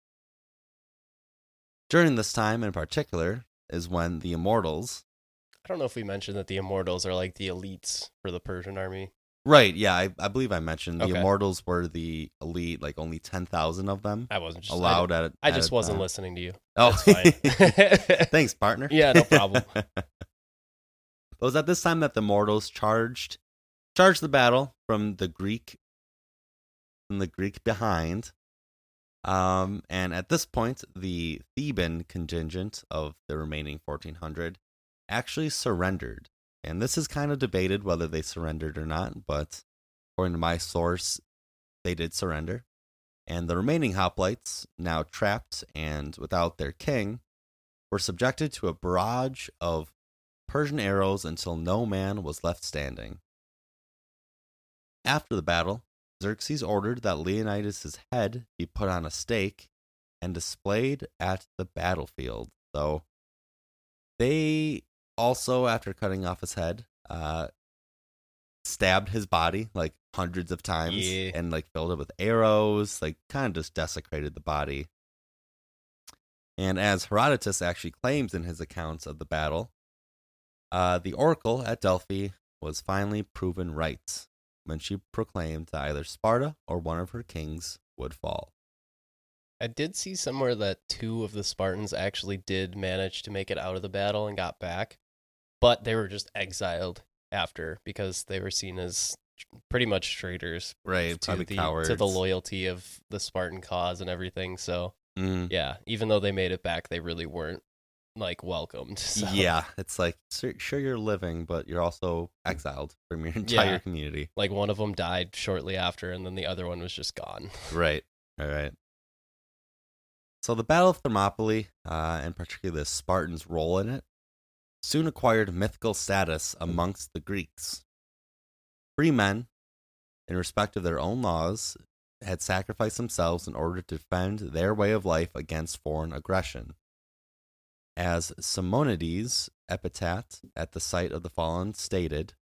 During this time in particular is when the immortals, I don't know if we mentioned that the Immortals are like the elites for the Persian army. Right. Yeah, I, I believe I mentioned the Okay. immortals were the elite, like only ten thousand of them I wasn't just allowed at. I, I at just a wasn't time. listening to you. Oh, That's fine. thanks, partner. Yeah, no problem. it was at this time that the mortals charged charged the battle from the Greek from the Greek behind. Um, and at this point, the Theban contingent of the remaining 1400 actually surrendered. And this is kind of debated whether they surrendered or not, but according to my source, they did surrender. And the remaining hoplites, now trapped and without their king, were subjected to a barrage of Persian arrows until no man was left standing. After the battle, Xerxes ordered that Leonidas' head be put on a stake and displayed at the battlefield. So they also, after cutting off his head, uh, stabbed his body like hundreds of times Yeah. and like filled it with arrows, like kind of just desecrated the body. And as Herodotus actually claims in his accounts of the battle, uh, the oracle at Delphi was finally proven right when she proclaimed that either Sparta or one of her kings would fall. I did see somewhere that two of the Spartans actually did manage to make it out of the battle and got back, but they were just exiled after because they were seen as pretty much traitors Right, to the cowards. to the loyalty of the Spartan cause and everything. So Mm. yeah, even though they made it back, they really weren't like welcomed. So. Yeah, it's like sure, you're living, but you're also exiled from your entire Yeah. community. like one of them died shortly after, and then the other one was just gone. Right. All right. So the Battle of Thermopylae, uh, and particularly the Spartans' role in it, soon acquired mythical status amongst the Greeks. Free men, in respect of their own laws, had sacrificed themselves in order to defend their way of life against foreign aggression. As Simonides' epitaph at the site of the fallen stated,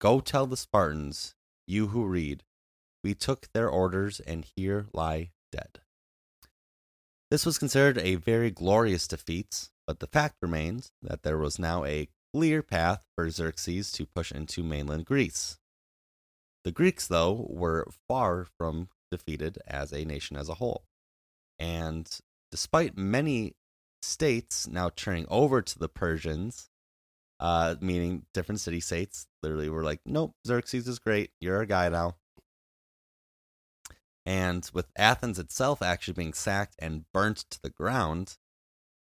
Go tell the Spartans, you who read, we took their orders and here lie dead. This was considered a very glorious defeat, but the fact remains that there was now a clear path for Xerxes to push into mainland Greece. The Greeks, though, were far from defeated as a nation as a whole. And despite many states now turning over to the Persians, uh, meaning different city states, literally were like, nope, Xerxes is great. You're our guy now. And with Athens itself actually being sacked and burnt to the ground,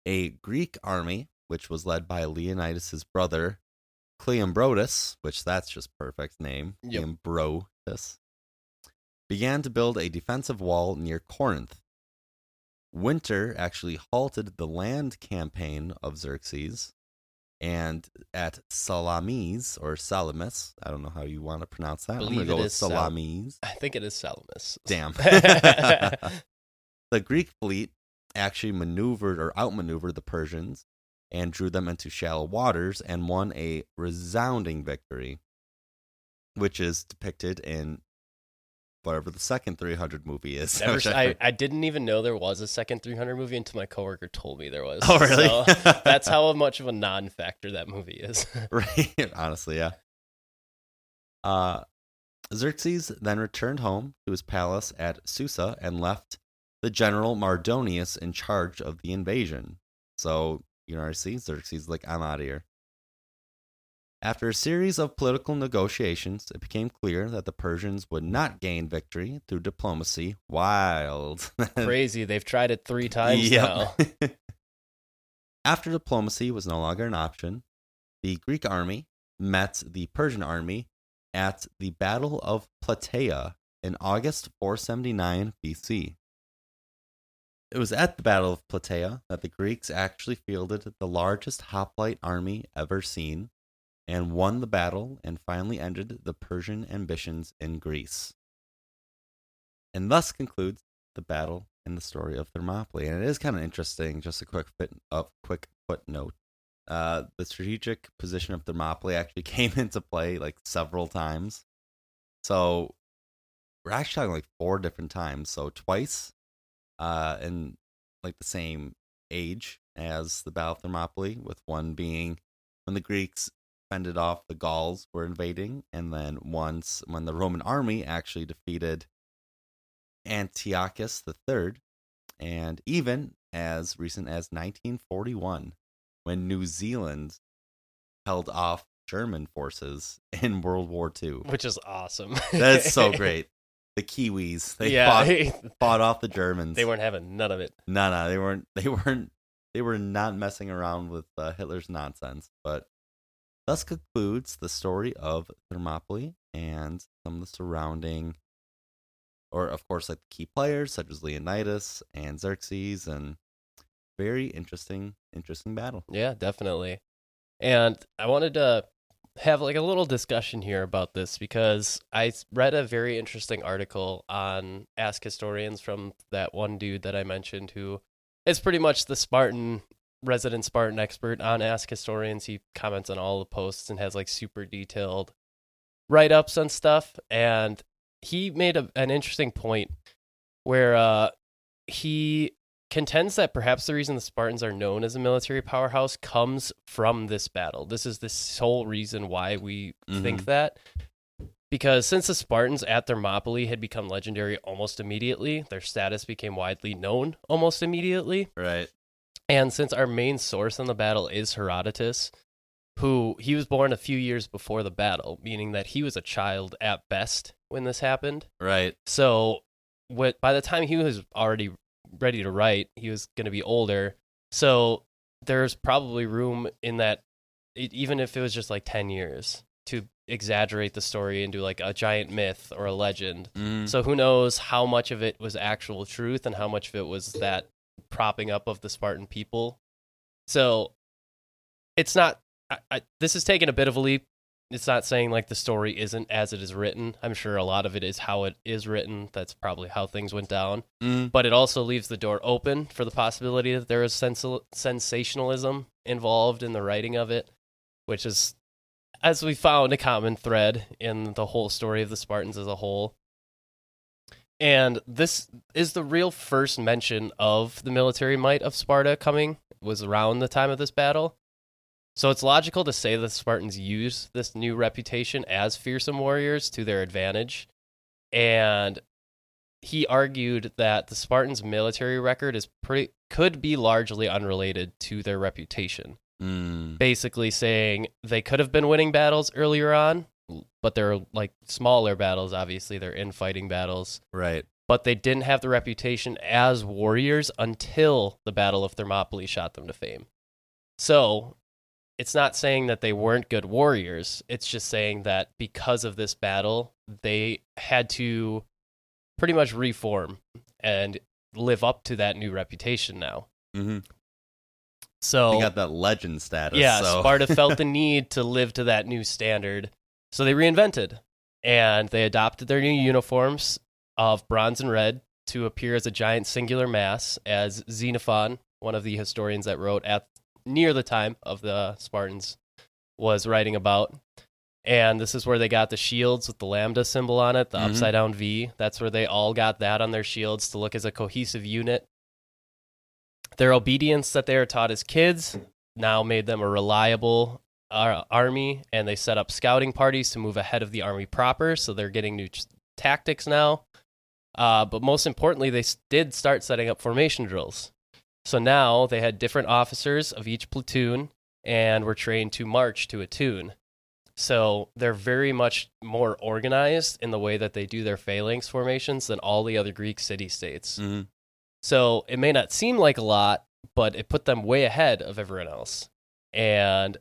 a Greek army, which was led by Leonidas' brother Cleombrotus, which that's just perfect name, Yep. Cleombrotus, began to build a defensive wall near Corinth. Winter actually halted the land campaign of Xerxes, and at Salamis or Salamis, I don't know how you want to pronounce that. I'm gonna go it with is Sal- Salamis. I think it is Salamis. Damn. the Greek fleet actually maneuvered or outmaneuvered the Persians and drew them into shallow waters and won a resounding victory, which is depicted in whatever the second 300 movie is. Never, I I, didn't even know there was a second 300 movie until my coworker told me there was. oh, really? So that's how much of a non-factor that movie is. right. Honestly, yeah. Uh, Xerxes then returned home to his palace at Susa and left the general Mardonius in charge of the invasion. So, you know, I see, Xerxes is like, I'm out of here. After a series of political negotiations, it became clear that the Persians would not gain victory through diplomacy. Wild. Crazy. They've tried it three times now. After diplomacy was no longer an option, the Greek army met the Persian army at the Battle of Plataea in August 479 BC. It was at the Battle of Plataea that the Greeks actually fielded the largest hoplite army ever seen and won the battle and finally ended the Persian ambitions in Greece. And thus concludes the battle and the story of Thermopylae. And it is kind of interesting, just a quick fit, a quick footnote. Uh, the strategic position of Thermopylae actually came into play like several times. So we're actually talking like four different times. So twice uh, in like the same age as the Battle of Thermopylae, with one being when the Greeks fended off the Gauls were invading, and then once when the Roman army actually defeated Antiochus III, and even as recent as 1941, when New Zealand held off German forces in World War II. which is awesome. That's so great. The Kiwis, they yeah, fought, fought off the Germans. they weren't having none of it. No, no, they weren't. They weren't. They were not messing around with uh, Hitler's nonsense. But thus concludes the story of Thermopylae and some of the surrounding, or of course, like the key players such as Leonidas and Xerxes, and very interesting, interesting battle. Yeah, definitely. And I wanted to have like a little discussion here about this because I read a very interesting article on Ask Historians from that one dude that I mentioned who is pretty much the Spartan resident Spartan expert on Ask Historians. He comments on all the posts and has like super detailed write ups on stuff. And he made a, an interesting point where uh, he contends that perhaps the reason the Spartans are known as a military powerhouse comes from this battle. This is the sole reason why we mm-hmm. think that. Because since the Spartans at Thermopylae had become legendary almost immediately, their status became widely known almost immediately. Right. And since our main source on the battle is Herodotus, who he was born a few years before the battle, meaning that he was a child at best when this happened. Right. So, what by the time he was already ready to write, he was going to be older. So, there's probably room in that, even if it was just like 10 years, to exaggerate the story into like a giant myth or a legend. Mhm. So, who knows how much of it was actual truth and how much of it was that propping up of the Spartan people. So, it's not, I, I, this is taking a bit of a leap it's not saying like the story isn't as it is written. I'm sure a lot of it is how it is written. That's probably how things went down. Mhm. But it also leaves the door open for the possibility that there is sens- sensationalism involved in the writing of it, which is, as we found, a common thread in the whole story of the Spartans as a whole. And this is the real first mention of the military might of Sparta coming was around the time of this battle. So it's logical to say the Spartans use this new reputation as fearsome warriors to their advantage. And he argued that the Spartans' military record is pretty could be largely unrelated to their reputation. Mm. Basically saying they could have been winning battles earlier on, but they're like smaller battles, obviously, they're infighting battles. Right. But they didn't have the reputation as warriors until the Battle of Thermopylae shot them to fame. So it's not saying that they weren't good warriors. It's just saying that because of this battle, they had to pretty much reform and live up to that new reputation now. hmm So They got that legend status. yeah, so. Sparta felt the need to live to that new standard. So they reinvented and they adopted their new uniforms of bronze and red to appear as a giant singular mass, as Xenophon, one of the historians that wrote at near the time of the Spartans, was writing about. And this is where they got the shields with the lambda symbol on it, the Mhm. upside down V. That's where they all got that on their shields to look as a cohesive unit. Their obedience that they were taught as kids now made them a reliable uh, army, and they set up scouting parties to move ahead of the army proper. So they're getting new t- tactics now. Uh, but most importantly, they did start setting up formation drills. So now they had different officers of each platoon and were trained to march to a tune. So they're very much more organized in the way that they do their phalanx formations than all the other Greek city states. Mhm. So it may not seem like a lot, but it put them way ahead of everyone else. And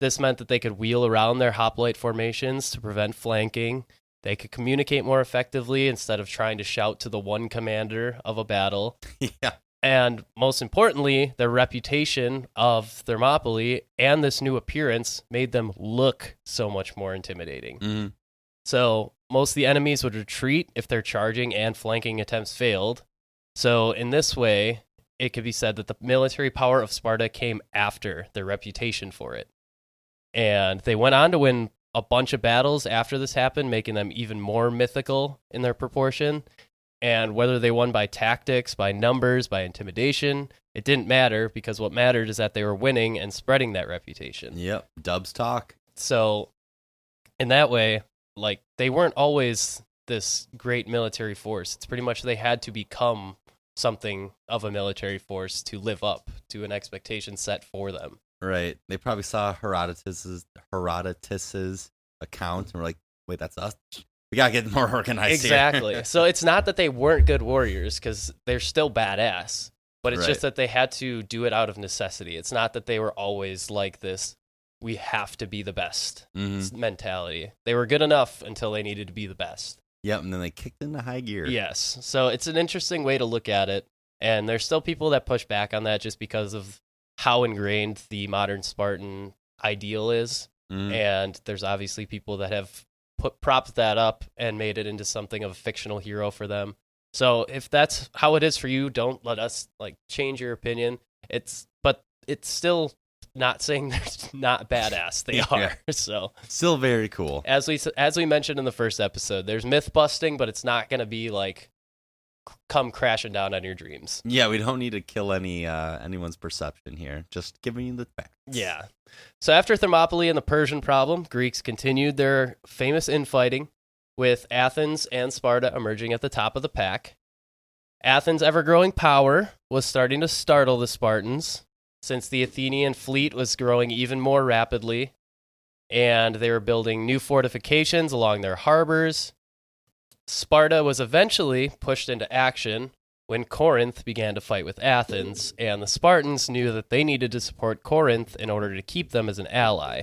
this meant that they could wheel around their hoplite formations to prevent flanking. They could communicate more effectively instead of trying to shout to the one commander of a battle. yeah. And most importantly, their reputation of Thermopylae and this new appearance made them look so much more intimidating. hmm So most of the enemies would retreat if their charging and flanking attempts failed. So in this way, it could be said that the military power of Sparta came after their reputation for it. And they went on to win a bunch of battles after this happened, making them even more mythical in their proportion. And whether they won by tactics, by numbers, by intimidation, it didn't matter because what mattered is that they were winning and spreading that reputation. Yep. Dubs talk. So, in that way, like they weren't always this great military force. It's pretty much they had to become something of a military force to live up to an expectation set for them. Right. They probably saw Herodotus's Herodotus's account and were like, "Wait, that's us. We gotta get more organized." here." Exactly. so it's not that they weren't good warriors because they're still badass, but it's just that they had to do it out of necessity. It's not that they were always like this. We have to be the best Mhm. mentality. They were good enough until they needed to be the best. Yep. And then they kicked into high gear. Yes. So it's an interesting way to look at it. And there's still people that push back on that just because of how ingrained the modern Spartan ideal is. Mhm. And there's obviously people that have put propped that up and made it into something of a fictional hero for them. So if that's how it is for you, don't let us like change your opinion. It's but it's still not saying they're not badass. They Yeah. are. So Still very cool. as we as we mentioned in the first episode, there's myth busting, but it's not going to be like come crashing down on your dreams. Yeah, we don't need to kill any uh anyone's perception here. Just giving you the facts. Yeah. So after Thermopylae and the Persian problem, Greeks continued their famous infighting, with Athens and Sparta emerging at the top of the pack. Athens' ever growing power was starting to startle the Spartans, since the Athenian fleet was growing even more rapidly, and they were building new fortifications along their harbors. Sparta was eventually pushed into action when Corinth began to fight with Athens, and the Spartans knew that they needed to support Corinth in order to keep them as an ally.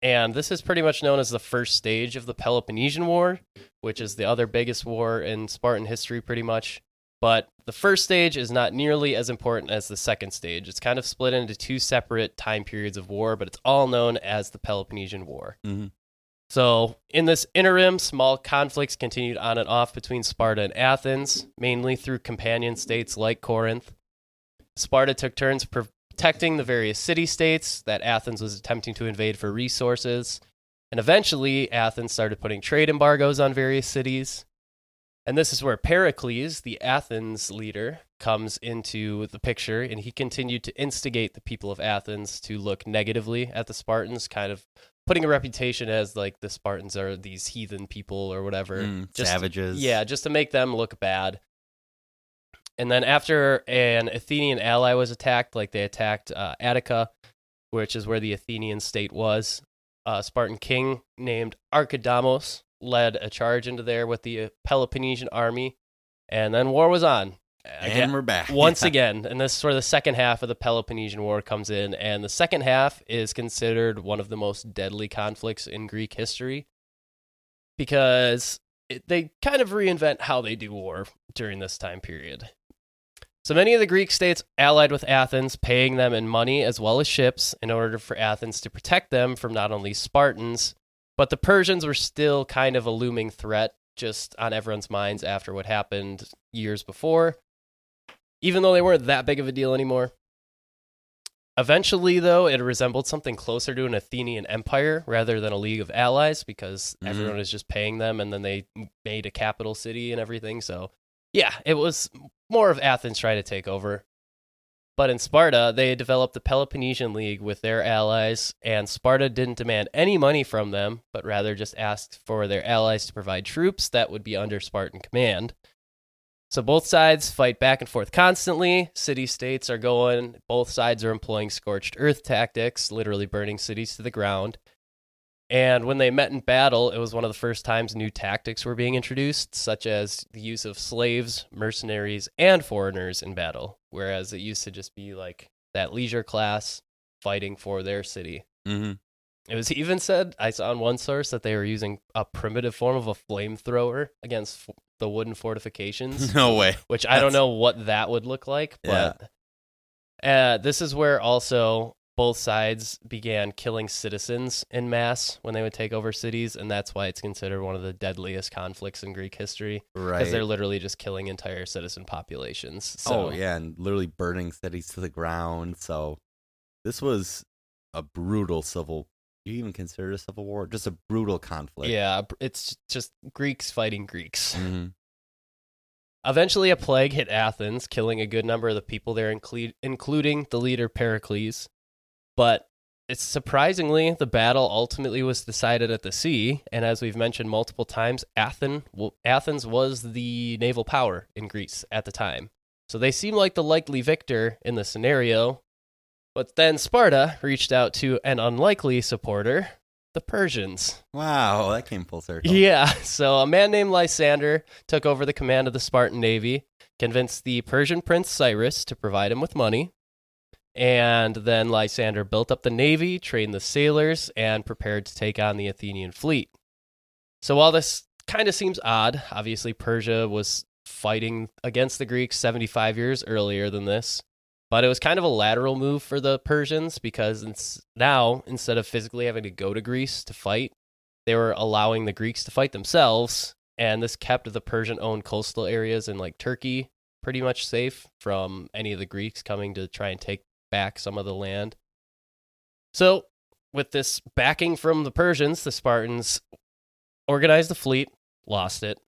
And this is pretty much known as the first stage of the Peloponnesian War, which is the other biggest war in Spartan history, pretty much. But the first stage is not nearly as important as the second stage. It's kind of split into two separate time periods of war, but it's all known as the Peloponnesian War. Mhm. So, in this interim, small conflicts continued on and off between Sparta and Athens, mainly through companion states like Corinth. Sparta took turns protecting the various city states that Athens was attempting to invade for resources. And eventually, Athens started putting trade embargoes on various cities. And this is where Pericles, the Athens leader, comes into the picture, and he continued to instigate the people of Athens to look negatively at the Spartans, kind of putting a reputation as like the Spartans are these heathen people or whatever. Mm, Just- savages. Yeah, just to make them look bad. And then after an Athenian ally was attacked, like they attacked uh, Attica, which is where the Athenian state was, a Spartan king named Archidamos led a charge into there with the Peloponnesian army, and then war was on. And Again- we're back. once again, and this is where the second half of the Peloponnesian War comes in, and the second half is considered one of the most deadly conflicts in Greek history because it, they kind of reinvent how they do war during this time period. So many of the Greek states allied with Athens, paying them in money as well as ships in order for Athens to protect them from not only Spartans, but the Persians were still kind of a looming threat just on everyone's minds after what happened years before even though they weren't that big of a deal anymore. Eventually, though, it resembled something closer to an Athenian empire rather than a league of allies because Mhm. everyone was just paying them and then they made a capital city and everything. So, yeah, it was more of Athens trying to take over. But in Sparta, they had developed the Peloponnesian League with their allies, and Sparta didn't demand any money from them, but rather just asked for their allies to provide troops that would be under Spartan command. So both sides fight back and forth constantly. City states are going, both sides are employing scorched earth tactics, literally burning cities to the ground. And when they met in battle, it was one of the first times new tactics were being introduced, such as the use of slaves, mercenaries, and foreigners in battle, whereas it used to just be like that leisure class fighting for their city. Mhm. It was even said, I saw in one source that they were using a primitive form of a flamethrower against f- the wooden fortifications No way. which I don't know what that would look like, Yeah. but uh, this is where also both sides began killing citizens in mass when they would take over cities, and that's why it's considered one of the deadliest conflicts in Greek history Right, because they're literally just killing entire citizen populations. So, Oh yeah, and literally burning cities to the ground. So this was a brutal civil. You even consider it a civil war? Just a brutal conflict. yeah, it's just Greeks fighting Greeks. Mhm. Eventually, a plague hit Athens, killing a good number of the people there, including the leader Pericles. But it's surprisingly the battle ultimately was decided at the sea, and as we've mentioned multiple times, Athens Athens was the naval power in Greece at the time. So they seem like the likely victor in the scenario. But then Sparta reached out to an unlikely supporter, the Persians. Wow, that came full circle. Yeah, so a man named Lysander took over the command of the Spartan navy, convinced the Persian prince Cyrus to provide him with money, and then Lysander built up the navy, trained the sailors, and prepared to take on the Athenian fleet. So while this kind of seems odd, obviously Persia was fighting against the Greeks 75 years earlier than this. But it was kind of a lateral move for the Persians because now, instead of physically having to go to Greece to fight, they were allowing the Greeks to fight themselves. And this kept the Persian owned coastal areas in like Turkey pretty much safe from any of the Greeks coming to try and take back some of the land. So, with this backing from the Persians, the Spartans organized a fleet, lost it,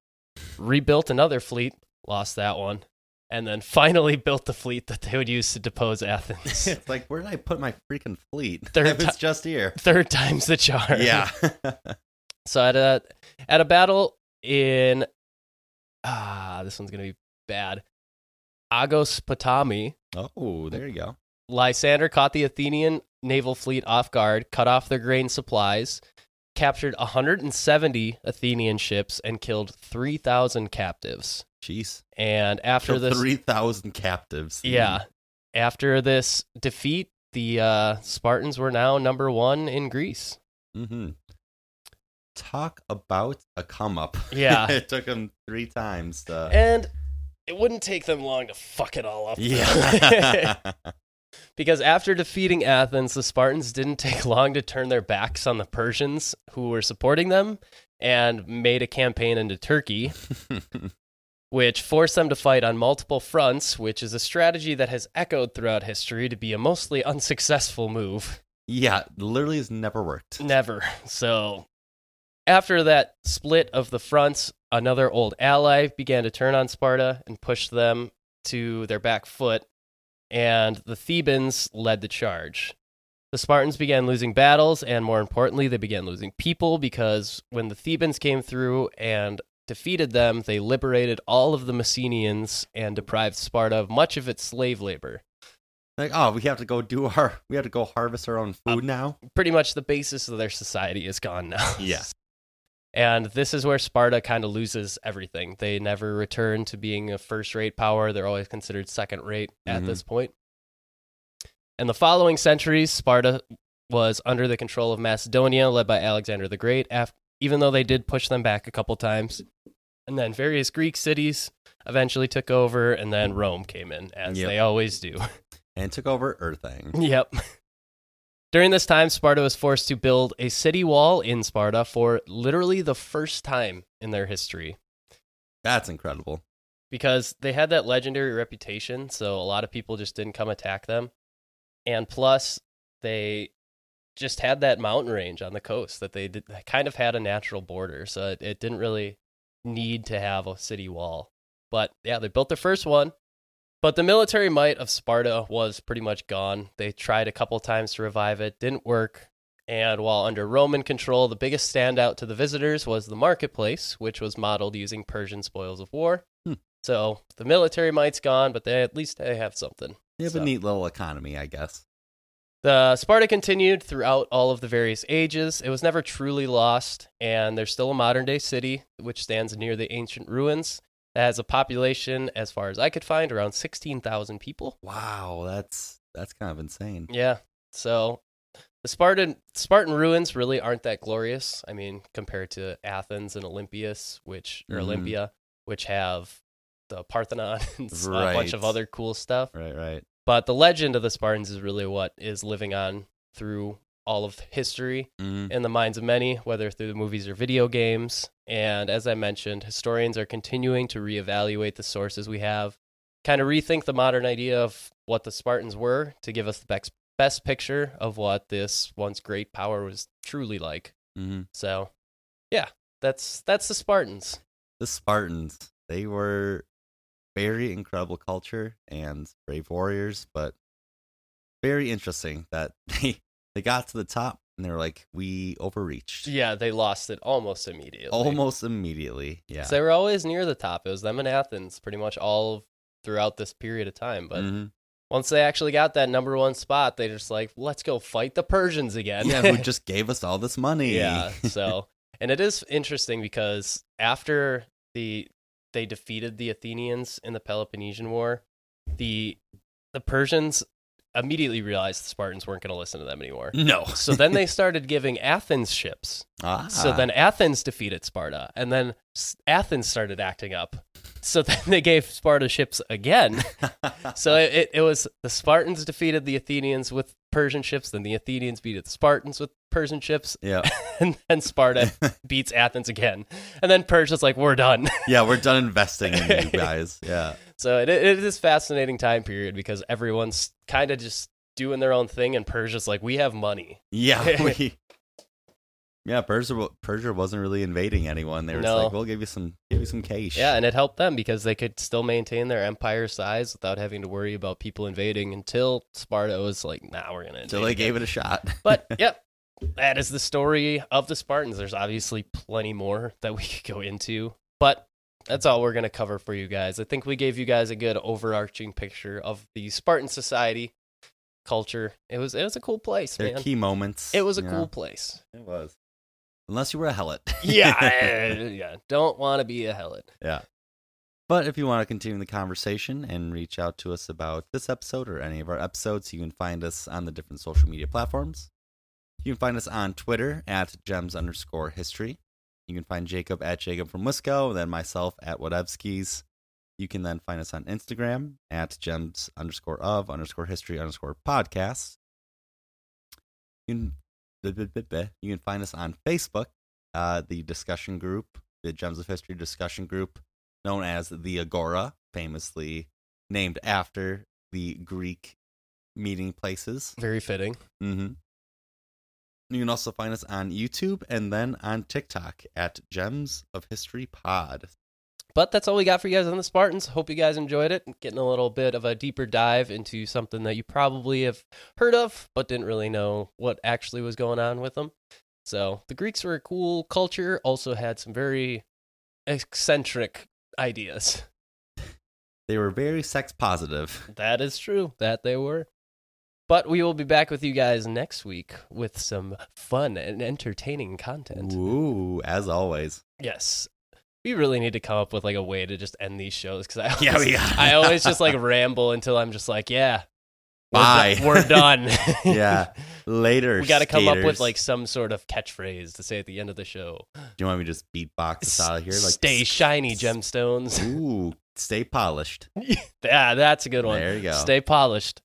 rebuilt another fleet, lost that one, and then finally built the fleet that they would use to depose Athens. it's like, where did I put my freaking fleet? Third It was ti- just here. Third time's the charm. Yeah. So at a at a battle in ah, this one's gonna be bad. Aegospotami, oh, there you go. Lysander caught the Athenian naval fleet off guard, cut off their grain supplies, captured 170 Athenian ships, and killed 3,000 captives. Jeez. And after Killed this, 3,000 captives. yeah, after this defeat, the uh, Spartans were now number one in Greece. Mm-hmm. Talk about a come up. Yeah. it took them three times to. And it wouldn't take them long to fuck it all up. yeah. because after defeating Athens, the Spartans didn't take long to turn their backs on the Persians who were supporting them and made a campaign into Turkey, which forced them to fight on multiple fronts, which is a strategy that has echoed throughout history to be a mostly unsuccessful move. yeah, literally has never worked. Never. So, after that split of the fronts, another old ally began to turn on Sparta and push them to their back foot, and the Thebans led the charge. The Spartans began losing battles, and more importantly, they began losing people because when the Thebans came through and defeated them, they liberated all of the Messenians and deprived Sparta of much of its slave labor. Like, oh, we have to go do our, we have to go harvest our own uh, food now. pretty much the basis of their society is gone now. Yeah. And this is where Sparta kind of loses everything. They never return to being a first rate power. They're always considered second rate at Mhm. this point. In the following centuries, Sparta was under the control of Macedonia, led by Alexander the Great, even though they did push them back a couple times. And then various Greek cities eventually took over, and then Rome came in, as Yep. they always do. And took over Earthing. Yep. During this time, Sparta was forced to build a city wall in Sparta for literally the first time in their history That's incredible. because they had that legendary reputation. So a lot of people just didn't come attack them. And plus, they just had that mountain range on the coast that they did, kind of had a natural border. So it, it didn't really need to have a city wall. But yeah, they built their first one. But the military might of Sparta was pretty much gone. They tried a couple times to revive it, didn't work. And while under Roman control, the biggest standout to the visitors was the marketplace, which was modeled using Persian spoils of war. Hmm. So the military might's gone, but they at least they have something. They have So- a neat little economy, I guess. The Sparta continued throughout all of the various ages. It was never truly lost, and there's still a modern day city which stands near the ancient ruins. It has a population, as far as I could find, around 16,000 people. Wow, that's that's kind of insane. Yeah. So the Spartan Spartan ruins really aren't that glorious. I mean, compared to Athens and Olympias, which or Mhm. Olympia, which have the Parthenon and a bunch of other cool stuff. Right, right. But the legend of the Spartans is really what is living on through all of history Mm, in the minds of many, whether through the movies or video games. And as I mentioned, historians are continuing to reevaluate the sources we have, kind of rethink the modern idea of what the Spartans were to give us the best, best picture of what this once great power was truly like. mhm. So, yeah, that's that's the Spartans. The Spartans, they were very incredible culture and brave warriors, but very interesting that they They got to the top and they were like, we overreached. Yeah, they lost it almost immediately. Almost immediately. Yeah. 'Cause They were always near the top. It was them in Athens pretty much all throughout this period of time. But Mhm. once they actually got that number one spot, they just like, let's go fight the Persians again. yeah, who just gave us all this money. yeah. So, and it is interesting because after the they defeated the Athenians in the Peloponnesian War, the the Persians immediately realized the Spartans weren't going to listen to them anymore. no. So then they started giving Athens ships. Ah. So then Athens defeated Sparta, and then Athens started acting up. So then they gave Sparta ships again. So it, it, it was the Spartans defeated the Athenians with Persian ships, then the Athenians beat the Spartans with Persian ships, yeah. and then Sparta beats Athens again. And then Persia's like, we're done. yeah, we're done investing in you guys. Yeah. So it, it is a fascinating time period because everyone's kind of just doing their own thing, and Persia's like, we have money. Yeah. We, yeah, Persia Persia wasn't really invading anyone. They were just No. like, we'll give you some give you some cash. Yeah, and it helped them because they could still maintain their empire size without having to worry about people invading until Sparta was like, nah, we're going to Until they gave it a shot. But yep, that is the story of the Spartans. There's obviously plenty more that we could go into, but that's all we're going to cover for you guys. I think we gave you guys a good overarching picture of the Spartan society culture. It was it was a cool place, Their man. key moments. It was a you cool place. It was. Unless you were a helot. Yeah, yeah. Don't want to be a helot. Yeah. But if you want to continue the conversation and reach out to us about this episode or any of our episodes, you can find us on the different social media platforms. You can find us on Twitter at gems underscore history. You can find Jacob at Jacob from Wisco, and then myself at Whatevskis. You can then find us on Instagram at gems underscore of underscore history underscore podcast. You can, you can find us on Facebook, uh, the discussion group, the Gems of History discussion group known as the Agora, famously named after the Greek meeting places. Very fitting. Mm-hmm. You can also find us on YouTube and then on TikTok at Gems of History Pod. But that's all we got for you guys on the Spartans. Hope you guys enjoyed it. Getting a little bit of a deeper dive into something that you probably have heard of, but didn't really know what actually was going on with them. So the Greeks were a cool culture, also had some very eccentric ideas. They were very sex positive. That is true. That they were. But we will be back with you guys next week with some fun and entertaining content. Ooh, as always. Yes. We really need to come up with like a way to just end these shows because I always, Yeah, we I always just like ramble until I'm just like, yeah, Bye. we're done. Yeah. Later. we got to come up with like some sort of catchphrase to say at the end of the show. Do you want me to just beatbox us out of here? Like Stay shiny, gemstones. Ooh, stay polished. yeah, that's a good one. There you go. Stay polished.